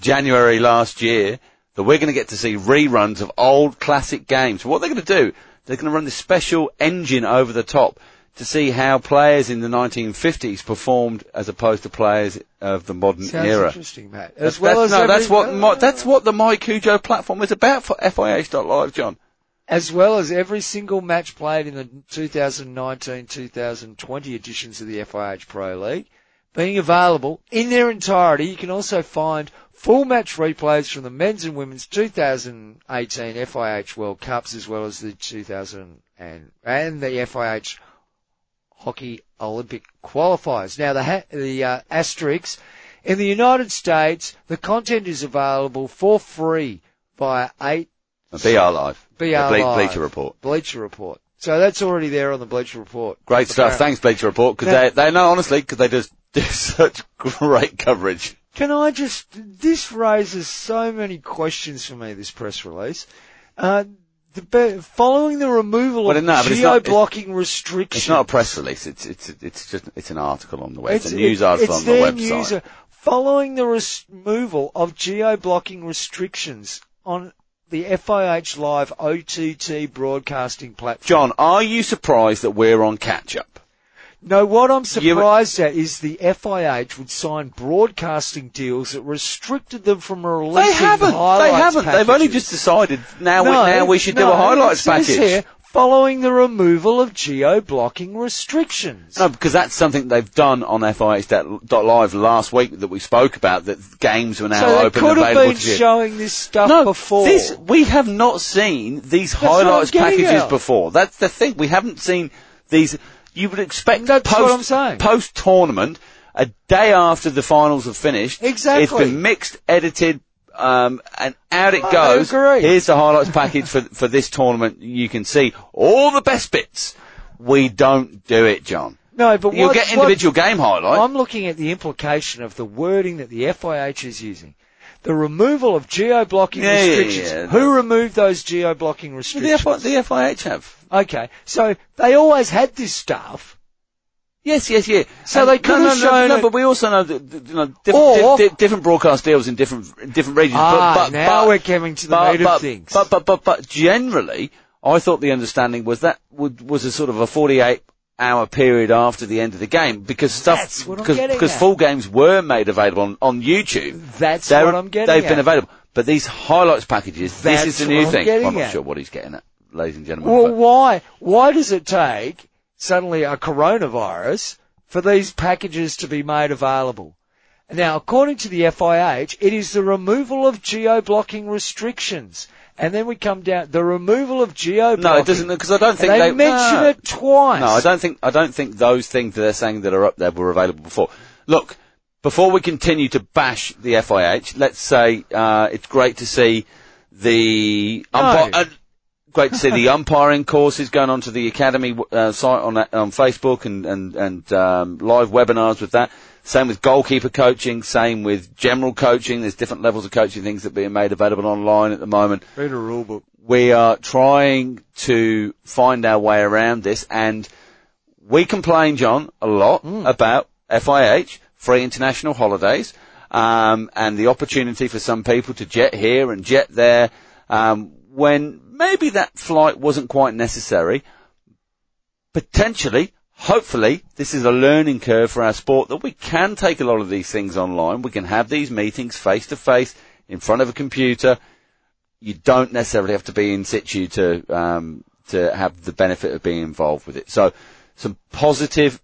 January last year that we're going to get to see reruns of old classic games. What they're going to do, they're going to run this special engine over the top to see how players in the 1950s performed as opposed to players of the modern Sounds era. interesting, Matt. That's, As well that's, as no, that's what my, that's what the Mycujoo platform is about for FIH.live, John. as well as every single match played in the 2019-2020 editions of the FIH Pro League being available in their entirety. You can also find full match replays from the men's and women's 2018 FIH World Cups as well as the 2000 and, and the FIH Hockey Olympic qualifiers. Now the, ha- the uh, asterisks in the United States, the content is available for free via eight BR Live. BR Ble- Live. Bleacher Report. Bleacher Report. So that's already there on the Bleacher Report. Great stuff. Apparently. Thanks, Bleacher Report, because they, they know, honestly, because they just [laughs] do such great coverage. Can I just, this raises so many questions for me, this press release. Uh, the, following the removal Well, of no, it's geo-blocking restrictions. It's not a press release. It's it's it's just it's an article on the web. It's, a news it- article it's on the website. news- uh, following the removal of geo-blocking restrictions on the FIH Live OTT broadcasting platform. John, are you surprised that we're on catch up? No, what I'm surprised at is the FIH would sign broadcasting deals that restricted them from releasing They haven't. They highlights haven't. They've only packages. just decided now. no, we, now we should do no, a highlights it says package. Here, following the removal of geo-blocking restrictions. No, because that's something they've done on FIH.live last week that we spoke about. That games were now so open could and have available been to you. showing this stuff no, before. This, we have not seen these what I'm highlights packages at. before. That's the thing. We haven't seen these. You would expect That's post, what I'm saying. post tournament, a day after the finals have finished. Exactly. It's been mixed, edited, Um, and out it goes. Here's the highlights package for for this tournament. You can see all the best bits. We don't do it, John. No, but You'll what- get what- individual game highlights. I'm looking at the implication of the wording that the FIH is using. The removal of geo-blocking Yeah, yeah, restrictions. yeah. Who removed those geo-blocking the, restrictions? FI, the FIH have. Okay, so they always had this stuff. Yes, yes, yeah. So And- they could no, have no, no, shown no, it- but we also know that that, you know diff- Or- di- di- different broadcast deals in different in different regions. Ah, but, but, now but, we're coming to the but, meat of things. But, but but but generally, I thought the understanding was that would, was a sort of a 48 hour period after the end of the game because stuff That's what I'm because because full games were made available on, on YouTube. That's They're- what I'm getting They've at. been available, but these highlights packages. That's this is the new I'm thing. I'm not at. sure what he's getting at, ladies and gentlemen. Well, why? Why does it take suddenly a coronavirus for these packages to be made available? Now, according to the FIH, it is the removal of geo-blocking restrictions. And then we come down, the removal of geo-blocking. no, it doesn't because I don't think they, they mention no. it twice. No, I don't think I don't think those things that they're saying that are up there were available before. Look, before we continue to bash the FIH, let's say uh, it's great to see the No. uh, great to see the umpiring courses going on to the academy uh, site on on Facebook and and and um, live webinars with that. Same with goalkeeper coaching. Same with general coaching. There's different levels of coaching things that are being made available online at the moment Read a rule book. we are trying to find our way around this and we complain, John, a lot about FIH, free international holidays, um, and the opportunity for some people to jet here and jet there, um, when maybe that flight wasn't quite necessary. Potentially, hopefully, this is a learning curve for our sport that we can take a lot of these things online. We can have these meetings face to face in front of a computer you don't necessarily have to be in situ to um, to have the benefit of being involved with it. So, some positive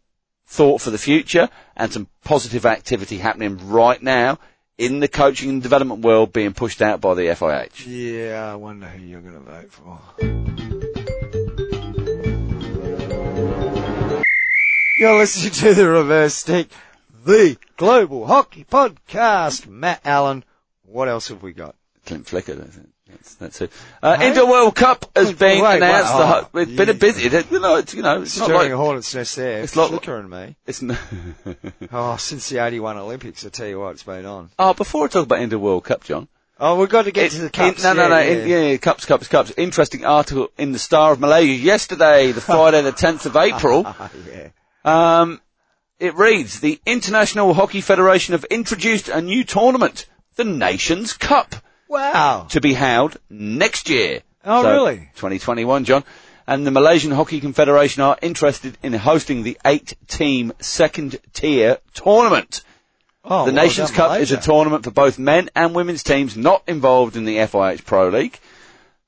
thought for the future and some positive activity happening right now in the coaching and development world being pushed out by the FIH. Yeah, I wonder who you're going to vote for. You're listening to the Reverse Stick, the Global Hockey Podcast. Matt Allen, what else have we got? Clint Flicker, I it. That's, that's it. Uh, Hey? World Cup has Wait, been wait, announced. oh, the ho- it's been a busy. It, you know, it's you know, it's not Stirring like a hornet's nest there. It's It's not- Flicker and me. it's. N- [laughs] Oh, since the 81 Olympics, I tell you what, it's been on. oh, before I talk about Indoor World Cup, John. Oh, we've got to get It- to the in- cups. no, no, no. yeah, in- Yeah, yeah, cups, cups, cups. Interesting article in the Star of Malaysia yesterday, the [laughs] Friday, the 10th of April. Ah, [laughs] yeah. Um, it reads, the International Hockey Federation have introduced a new tournament, the Nations Cup, Wow. to be held next year. Oh, So, really? 2021, John. And the Malaysian Hockey Confederation are interested in hosting the eight-team second-tier tournament. Oh, The well Nations Cup is a tournament for both men and women's teams not involved in the FIH Pro League.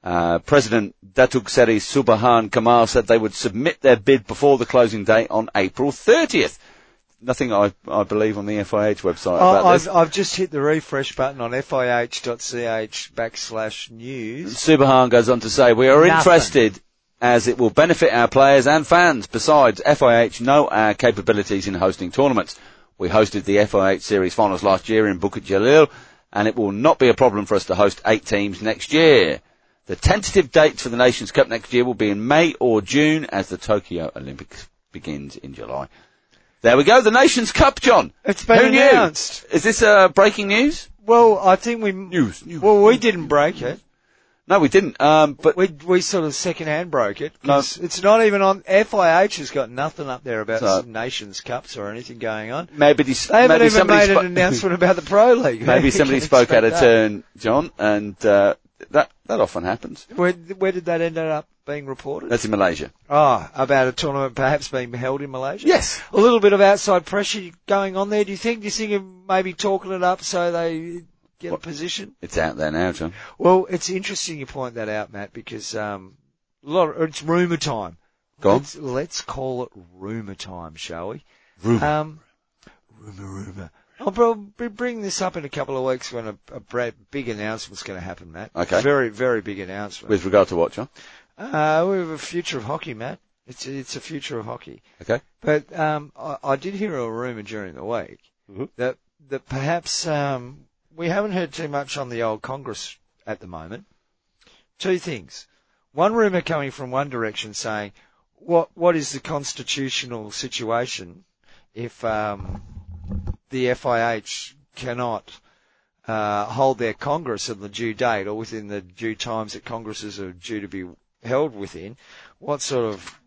Uh, President Datuk Seri Subhan Kamal said they would submit their bid before the closing date on April 30th. Nothing I, I believe on the FIH website Oh, about I've, this. I've just hit the refresh button on fih.ch backslash news. Subhan goes on to say, we are Nothing. interested as it will benefit our players and fans. Besides, FIH know our capabilities in hosting tournaments. We hosted the FIH Series finals last year in Bukit Jalil, and it will not be a problem for us to host eight teams next year. The tentative date for the Nations Cup next year will be in May or June as the Tokyo Olympics begins in July. There we go, the Nations Cup, John. It's been Who knew? announced. Is this uh, breaking news? Well, I think we News, news. Well, we didn't break it. No, we didn't. Um, but We we sort of second hand broke it. 'cause It's not even on. FIH has got nothing up there about So- Nations Cups or anything going on. maybe, this, They haven't maybe even somebody made spo- an announcement about the Pro League. [laughs] Maybe [laughs] somebody spoke out of that. turn, John, and uh, that that often happens. Where, where did that end up being reported? That's in Malaysia. Oh, about a tournament perhaps being held in Malaysia? Yes. A little bit of outside pressure going on there, do you think? Do you think of maybe talking it up so they get a position? It's out there now, John. Well, it's interesting you point that out, Matt, because um, a lot of, it's rumour time. Go on. Let's, let's call it rumour time, shall we? Rumour. Um, rumour, rumour. I'll probably bring this up in a couple of weeks when a, a big announcement's going to happen, Matt. Okay. Very, very big announcement. With regard to what, John? Uh, we have a future of hockey, Matt. It's it's a future of hockey. Okay. But um, I, I did hear a rumor during the week Mhm. that that perhaps um, we haven't heard too much on the old Congress at the moment. Two things. One rumour coming from one direction saying, what what is the constitutional situation if um, the FIH cannot uh, hold their Congress on the due date or within the due times that Congresses are due to be held within? What sort of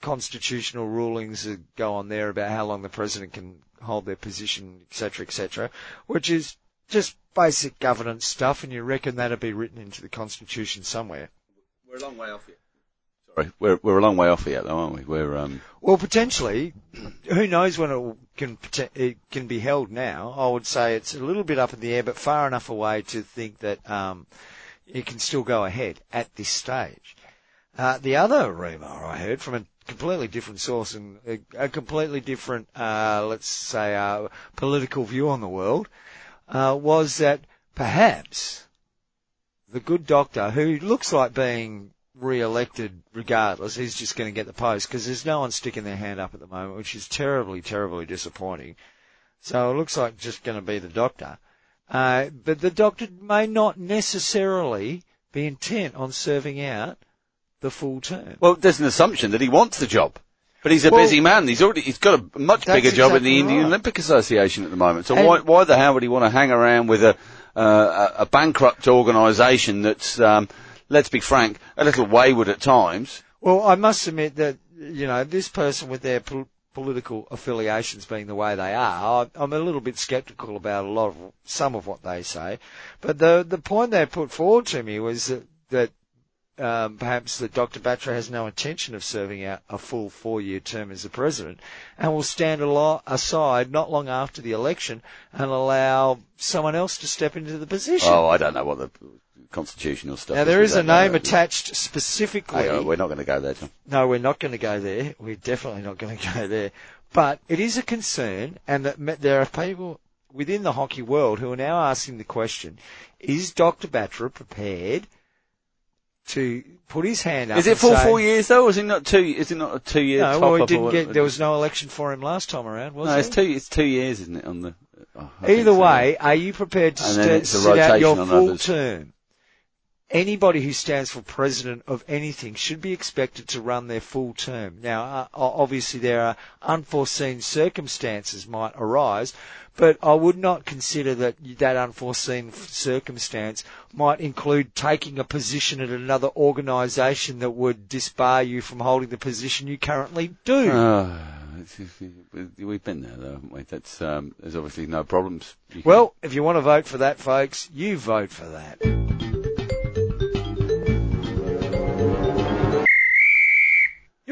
constitutional rulings go on there about how long the president can hold their position, etc., etc., which is just basic governance stuff, and you reckon that'll be written into the constitution somewhere. We're a long way off yet. We're we're a long way off yet, though, aren't we? We're um. Well, potentially, who knows when it can it can be held now? I would say it's a little bit up in the air, but far enough away to think that um, it can still go ahead at this stage. Uh, the other rumour I heard from a completely different source and a, a completely different, uh, let's say, uh, political view on the world, uh, was that perhaps the good doctor, who looks like being re-elected regardless, he's just going to get the post because there's no one sticking their hand up at the moment, which is terribly, terribly disappointing. So it looks like just going to be the doctor. Uh, but the doctor may not necessarily be intent on serving out the full term. Well, there's an assumption that he wants the job. But he's a Well, busy man. He's already he's got a much bigger job in the Indian right. Olympic Association at the moment. So And- why why the hell would he want to hang around with a uh, a a bankrupt organisation that's um, let's be frank a little wayward at times? Well, I must admit that, you know, this person with their pol- political affiliations being the way they are, I'm a little bit sceptical about a lot of, some of what they say. But the, the point they put forward to me was that, that um, perhaps that Dr. Batra has no intention of serving out a full four-year term as the president, and will stand a lo- aside not long after the election and allow someone else to step into the position. Oh, I don't know what the constitutional stuff. now there is a know name attached specifically. On, oh, we're not going to go there, John. No, we're not going to go there. We're definitely not going to go there. But it is a concern, and that there are people within the hockey world who are now asking the question: Is Dr. Batra prepared to put his hand up? Is it full say, four years though? Or is it not two? Is it not a two year? No, well, he didn't get. There was no election for him last time around, was No, there? it's two. It's two years, isn't it? On the oh, Either so. way, are you prepared to And then sta- it's sit out your full others. term? Anybody who stands for president of anything should be expected to run their full term. Now, uh, obviously there are unforeseen circumstances might arise, but I would not consider that that unforeseen circumstance might include taking a position at another organisation that would disbar you from holding the position you currently do. It's- we've been there though, haven't we? That's um, there's obviously no problems. Well, if you want to vote for that, folks, you vote for that.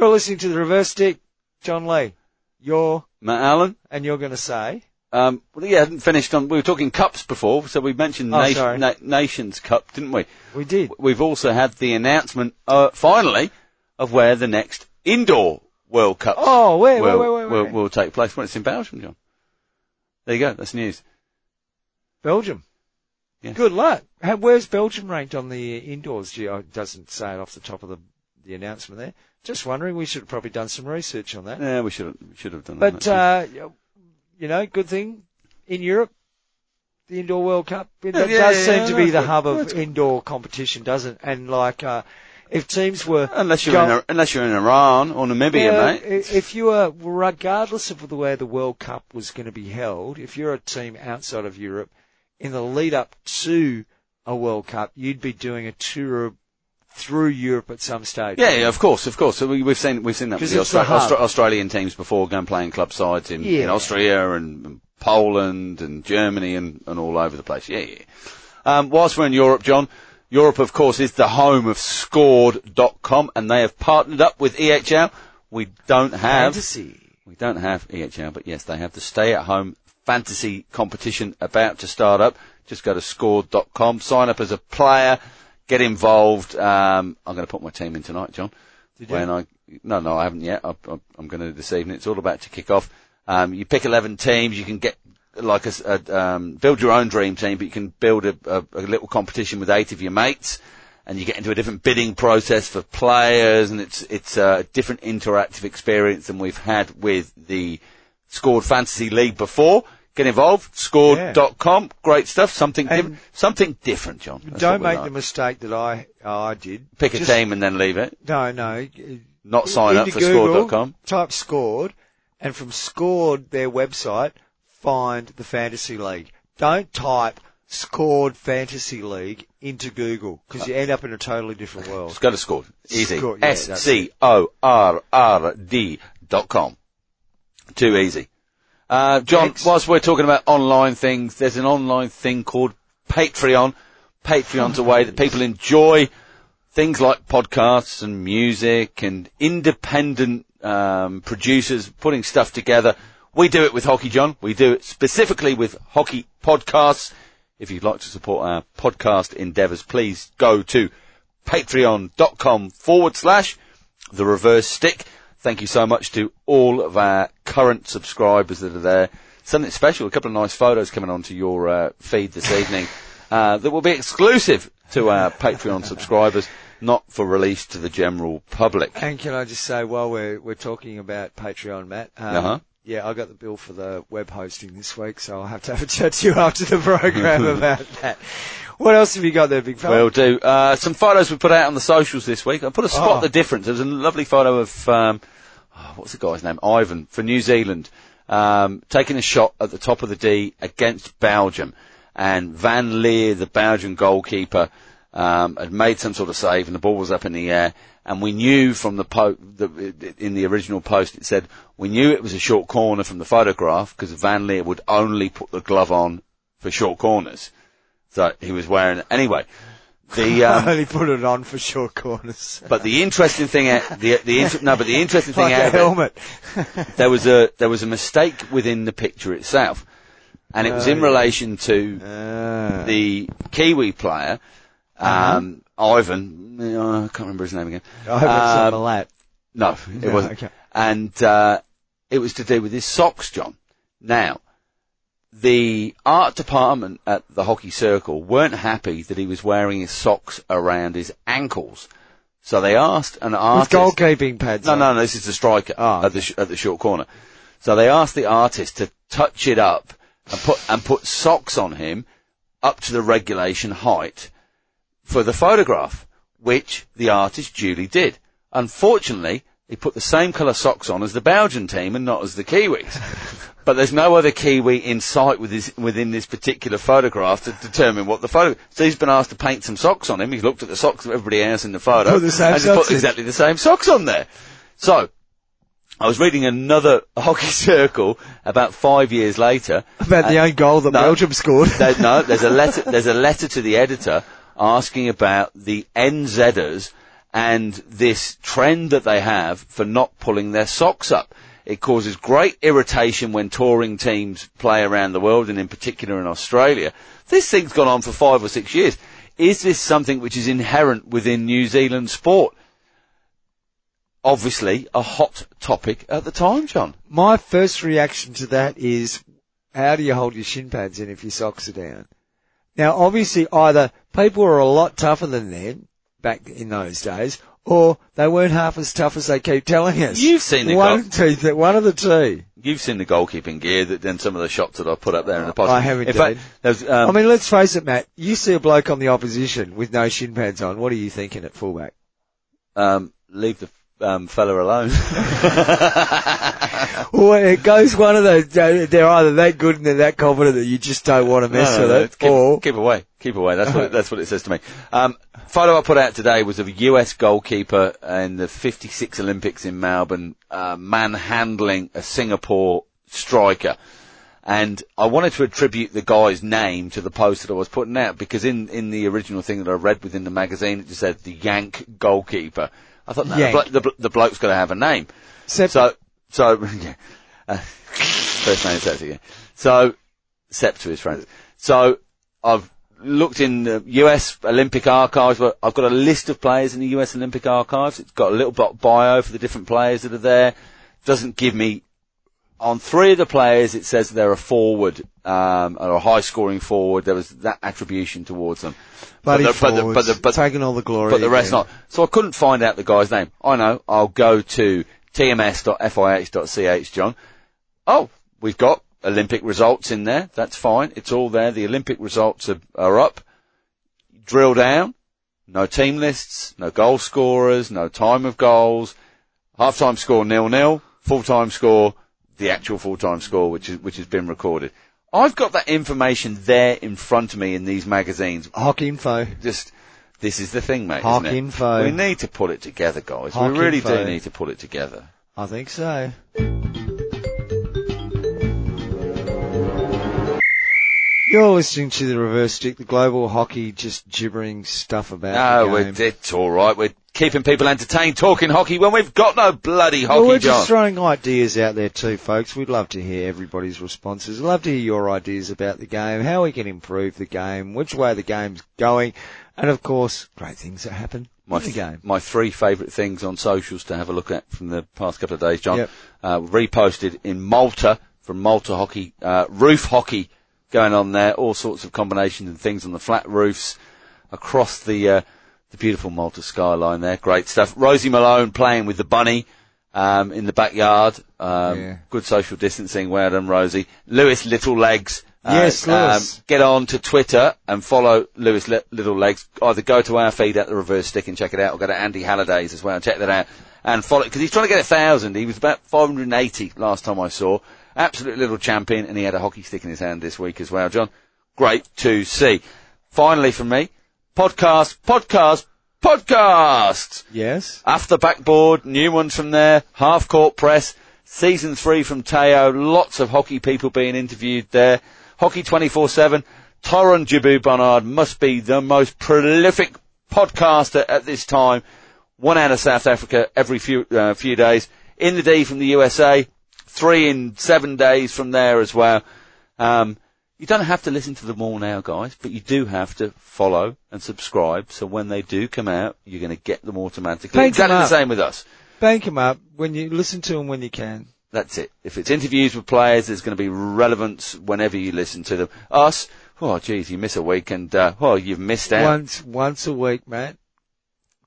You're listening to the reverse stick, John Lee. You're, Matt Allen. and you're going to say, Um, well, yeah, I hadn't finished on. We were talking cups before, so we mentioned Oh, sorry. Na- Nations Cup, didn't we? we did. We've also had the announcement, uh, finally, of where the next indoor World Cup Oh, where, will, where, where, will, will take place. Well, it's in Belgium, John. There you go. That's news. Belgium. Yes. Good luck. Where's Belgium ranked on the indoors? Gee, it doesn't say it off the top of the, the announcement there. Just wondering, we should have probably done some research on that. Yeah, we should have, should have done But, that. But, uh, you know, good thing in Europe, the indoor World Cup, it Yeah, yeah, does yeah, seem to be the hub of indoor competition, doesn't it? And like, uh, if teams were, unless you're go- in, unless you're in Iran or Namibia, Yeah, mate. If you were, regardless of the way the World Cup was going to be held, if you're a team outside of Europe, in the lead up to a World Cup, you'd be doing a tour through Europe at some stage. Yeah, yeah, of course, of course. So we, we've seen we've seen that with the, Austra- Austra- Australian teams before, going playing club sides in, in Austria and, and Poland and Germany and, and all over the place. Yeah, yeah. Um, whilst we're in Europe, John, Europe, of course, is the home of Scored.com, and they have partnered up with EHL. We don't have Fantasy. we don't have EHL, but yes, they have the stay-at-home fantasy competition about to start up. Just go to scored.com, sign up as a player, get involved. Um, I'm going to put my team in tonight, John. Did you? When I no, no, I haven't yet. I, I'm going to this evening. It's all about to kick off. Um, you pick 11 teams. You can get like a um, build your own dream team, but you can build a, a, a little competition with eight of your mates, and you get into a different bidding process for players, and it's it's a different interactive experience than we've had with the scored fantasy league before. Get involved. Scored.com. Great stuff. Something, different. something different, John. That's Don't make like. the mistake that I I did. Pick a team and then leave it. No, no. Not sign up for Google, scored.com. Type scored, and from scored their website, find the fantasy league. Don't type scored fantasy league into Google because you end up in a totally different world. Just go to scored. Easy. Scored, S-C-O-R-R-D dot com. Too easy. Uh, John, Thanks. whilst we're talking about online things, there's an online thing called Patreon. Patreon's a way that people enjoy things like podcasts and music and independent um, producers putting stuff together. We do it with Hockey John. We do it specifically with hockey podcasts. If you'd like to support our podcast endeavours, please go to patreon.com forward slash the reverse stick. Thank you so much to all of our current subscribers that are there. Something special, a couple of nice photos coming onto your uh, feed this evening uh, that will be exclusive to our [laughs] Patreon subscribers, not for release to the general public. And can I just say, while we're we're talking about Patreon, Matt? Um, Uh-huh. Yeah, I got the bill for the web hosting this week, so I'll have to have a chat to you after the program [laughs] about that. What else have you got there, big fella? We'll do. Uh, some photos we put out on the socials this week. I put a spot Oh. the difference. There was a lovely photo of um, oh, what's the guy's name? Ivan for New Zealand, um, taking a shot at the top of the D against Belgium, and Van Leer, the Belgian goalkeeper, um, had made some sort of save, and the ball was up in the air. And we knew from the, po- the in the original post it said we knew it was a short corner from the photograph because Van Leer would only put the glove on for short corners. So he was wearing it anyway. The [laughs] um, I only put it on for short corners. but the interesting thing, the the inter- no, but the interesting thing like out of it, helmet. [laughs] there was a there was a mistake within the picture itself, and it was Oh, in yeah. relation to Ah. the Kiwi player, um, Ivan. uh, I can't remember his name again. I hope it's Um, not Malat. No, it No, wasn't. okay. And uh, it was to do with his socks, John. Now, the art department at the hockey circle weren't happy that he was wearing his socks around his ankles. So they asked an artist. With goalkeeping pads. No, no, no, this is the striker Oh, at the sh- at the short corner. So they asked the artist to touch it up and put and put socks on him up to the regulation height for the photograph, which the artist duly did. Unfortunately, he put the same colour socks on as the Belgian team and not as the Kiwis. [laughs] but there's no other Kiwi in sight with his, within this particular photograph to determine what the photo. So he's been asked to paint some socks on him. He's looked at the socks of everybody else in the photo the and he's put exactly the same socks on there. So I was reading another [laughs] hockey circle about five years later. About the own goal that No. Belgium scored. there- no, there's a letter. [laughs] There's a letter to the editor asking about the NZers and this trend that they have for not pulling their socks up. It causes great irritation when touring teams play around the world, and in particular in Australia. This thing's gone on for five or six years. Is this something which is inherent within New Zealand sport? Obviously, a hot topic at the time, John. My first reaction to that is, how do you hold your shin pads in if your socks are down? Now, obviously, either people are a lot tougher than them back in those days, or they weren't half as tough as they keep telling us. You've seen the one, goal- two, one of the two. You've seen the goalkeeping gear that then some of the shots that I put up there in the post. I have In fact, there's, um, I mean, let's face it, Matt. You see a bloke on the opposition with no shin pads on. What are you thinking at fullback? um, leave the um, fella alone. [laughs] [laughs] Well, it goes one of those. They're either that good and they're that confident that you just don't want to mess No, no, with it, keep, or keep away, keep away. That's what it, [laughs] that's what it says to me. Um, photo I put out today was of a US goalkeeper in the '56 Olympics in Melbourne, uh, manhandling a Singapore striker. And I wanted to attribute the guy's name to the post that I was putting out because in, in the original thing that I read within the magazine, it just said the Yank goalkeeper. I thought, no, the, blo- the, the bloke's got to have a name. Sep- So, so, [laughs] yeah. Uh, first name Sept again. So, Sept to his friends. So, I've looked in the US Olympic archives, but I've got a list of players in the US Olympic archives. It's got a little bio for the different players that are there. Doesn't give me, on three of the players, it says they're a forward, um, or a high scoring forward. There was that attribution towards them. bloody but the, but the, forwards, but the, but taking all the glory. but the rest again. not. So I couldn't find out the guy's name. I know. I'll go to tms.fih.ch, John. Oh, we've got Olympic results in there. That's fine. It's all there. The Olympic results are, are up. Drill down. No team lists, no goal scorers, no time of goals. Half time score nil nil. Full time score, the actual full time score, which is, which has been recorded. I've got that information there in front of me in these magazines. Hockey info. Just, this is the thing, mate. It? info. We need to put it together, guys. Hawk we really info. do need to put it together. I think so. You're listening to the reverse stick, the global hockey just gibbering stuff about No, the we're, game. it's all right. We're keeping people entertained talking hockey when we've got no bloody hockey, well, we're John. just throwing ideas out there too, folks. We'd love to hear everybody's responses. We'd love to hear your ideas about the game, how we can improve the game, which way the game's going, and of course, great things that happen my, in the game. my three favourite things on socials to have a look at from the past couple of days, John. Yep. Uh, reposted in Malta from Malta Hockey, uh, roof hockey going on there, all sorts of combinations and things on the flat roofs across the, uh, the beautiful Malta skyline there. Great stuff. Rosie Malone playing with the bunny, um, in the backyard. Um, Yeah. good social distancing. Well done, Rosie. Lewis Little Legs. uh, Yes, Lewis. Um, get on to Twitter and follow Lewis Li- Little Legs. Either go to our feed at the reverse stick and check it out, or go to Andy Halliday's as well and check that out and follow because he's trying to get a thousand. He was about 580 last time I saw. Absolute little champion, and he had a hockey stick in his hand this week as well. John, great to see. Finally, from me, podcast, podcast, podcast. Yes? Off the backboard, new ones from there, half court press, season three from Teo, lots of hockey people being interviewed there. Hockey 24-7, Tyron Jibu Bonnard must be the most prolific podcaster at this time. One out of South Africa every few, uh, few days. In the D from the USA, three in seven days from there as well. Um, you don't have to listen to them all now, guys, but you do have to follow and subscribe. So when they do come out, you're going to get them automatically. Bank exactly them the same with us. Bank them up when you listen to them when you can. That's it. If it's interviews with players, there's going to be relevance whenever you listen to them. Us, oh geez, you miss a week and, uh, oh, you've missed out. Once, once a week, Matt.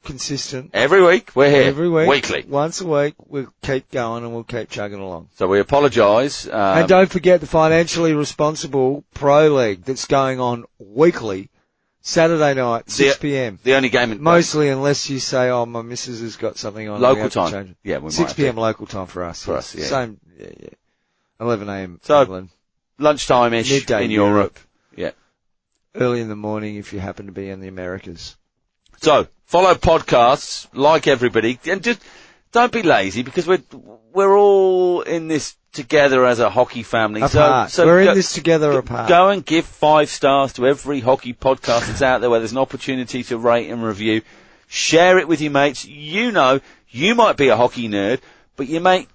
Consistent. Every week, we're here. Every week. Weekly. Once a week, we'll keep going and we'll keep chugging along. So we apologise. Um, and don't forget the financially responsible Pro League that's going on weekly, Saturday night, 6 p.m. the only game in Mostly unless you say, oh, my missus has got something on. Local we have to time. change. Yeah, we 6 p.m. local time for us. For yes. us, yeah. Same, yeah, yeah. 11 a.m. So- England. lunchtime-ish Midday in Europe. Yeah. Early in the morning if you happen to be in the Americas. So follow podcasts like everybody, and just don't be lazy because we're we're all in this together as a hockey family. Apart. So, so We're go, in this together go- apart. Go and give five stars to every hockey podcast that's out there where there's an opportunity to rate and review. Share it with your mates. You know, you might be a hockey nerd, but you may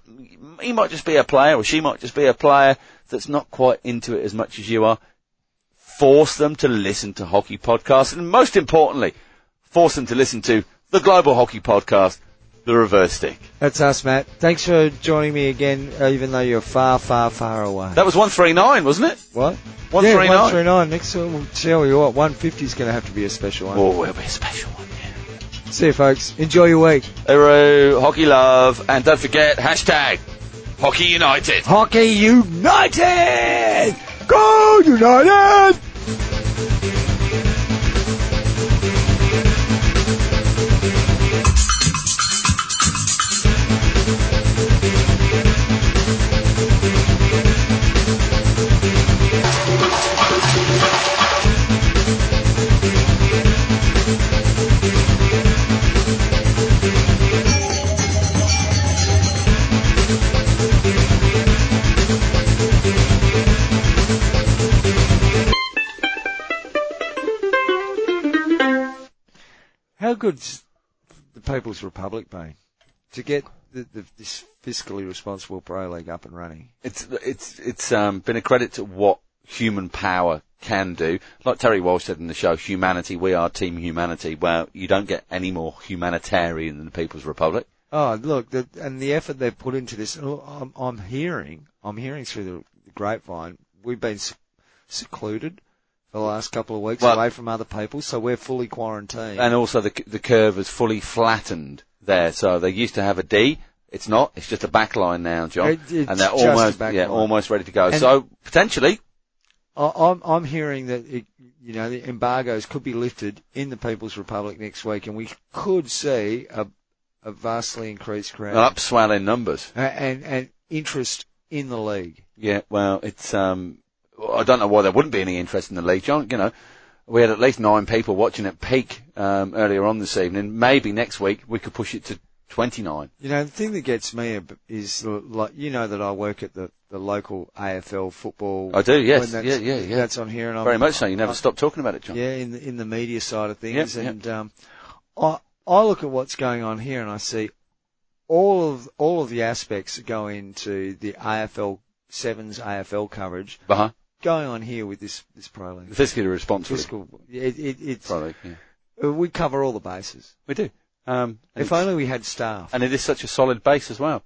he might just be a player or she might just be a player that's not quite into it as much as you are. Force them to listen to hockey podcasts, and most importantly, force them to listen to the Global Hockey Podcast, The Reverse Stick. That's us, Matt. Thanks for joining me again, even though you're far, far, far away. That was 139, wasn't it? what? 139. Yeah, 139. Next one, we'll tell you what, 150 is going to have to be a special one. Oh, it'll be a special one, yeah. See you, folks. Enjoy your week. Hooroo, hockey love, and don't forget, hashtag Hockey United. Hockey United! Go United! Good's the People's Republic been to get the, the, this fiscally responsible pro league up and running? It's it's it's um, been a credit to what human power can do. Like Terry Walsh said in the show, humanity, we are team humanity. Well, you don't get any more humanitarian than the People's Republic. Oh, look, the, and the effort they've put into this. I'm, I'm hearing, I'm hearing through the, the grapevine. We've been secluded for the last couple of weeks Well- away from other people, so we're fully quarantined. And also the the curve is fully flattened there. So they used to have a D. It's not. It's just a back line now, John. It- and they're almost, back yeah, line. almost ready to go. And- so potentially, I'm, I'm hearing that, it, you know, the embargoes could be lifted in the People's Republic next week and we could see a, a vastly increased crowd. an upswell in numbers. A- and, and interest in the league. Yeah, well, it's, um, I don't know why there wouldn't be any interest in the league, John. You know, we had at least nine people watching at peak, um, earlier on this evening. Maybe next week we could push it to 29. You know, the thing that gets me is like, you know that I work at the, the local AFL football. I do, yes. Yeah, yeah, yeah. That's on here and I'm Very much so. You never I- stop talking about it, John. Yeah, in the, in the media side of things. Yep, yep. and, um, I, I look at what's going on here and I see all of, all of the aspects that go into the AFL sevens AFL coverage Uh-huh. Going on here with this, this pro league. Fiscally responsible. Fiscal, it, it, it's, Pro league, yeah. uh, we cover all the bases. We do. Um, If only we had staff. and it is such a solid base as well.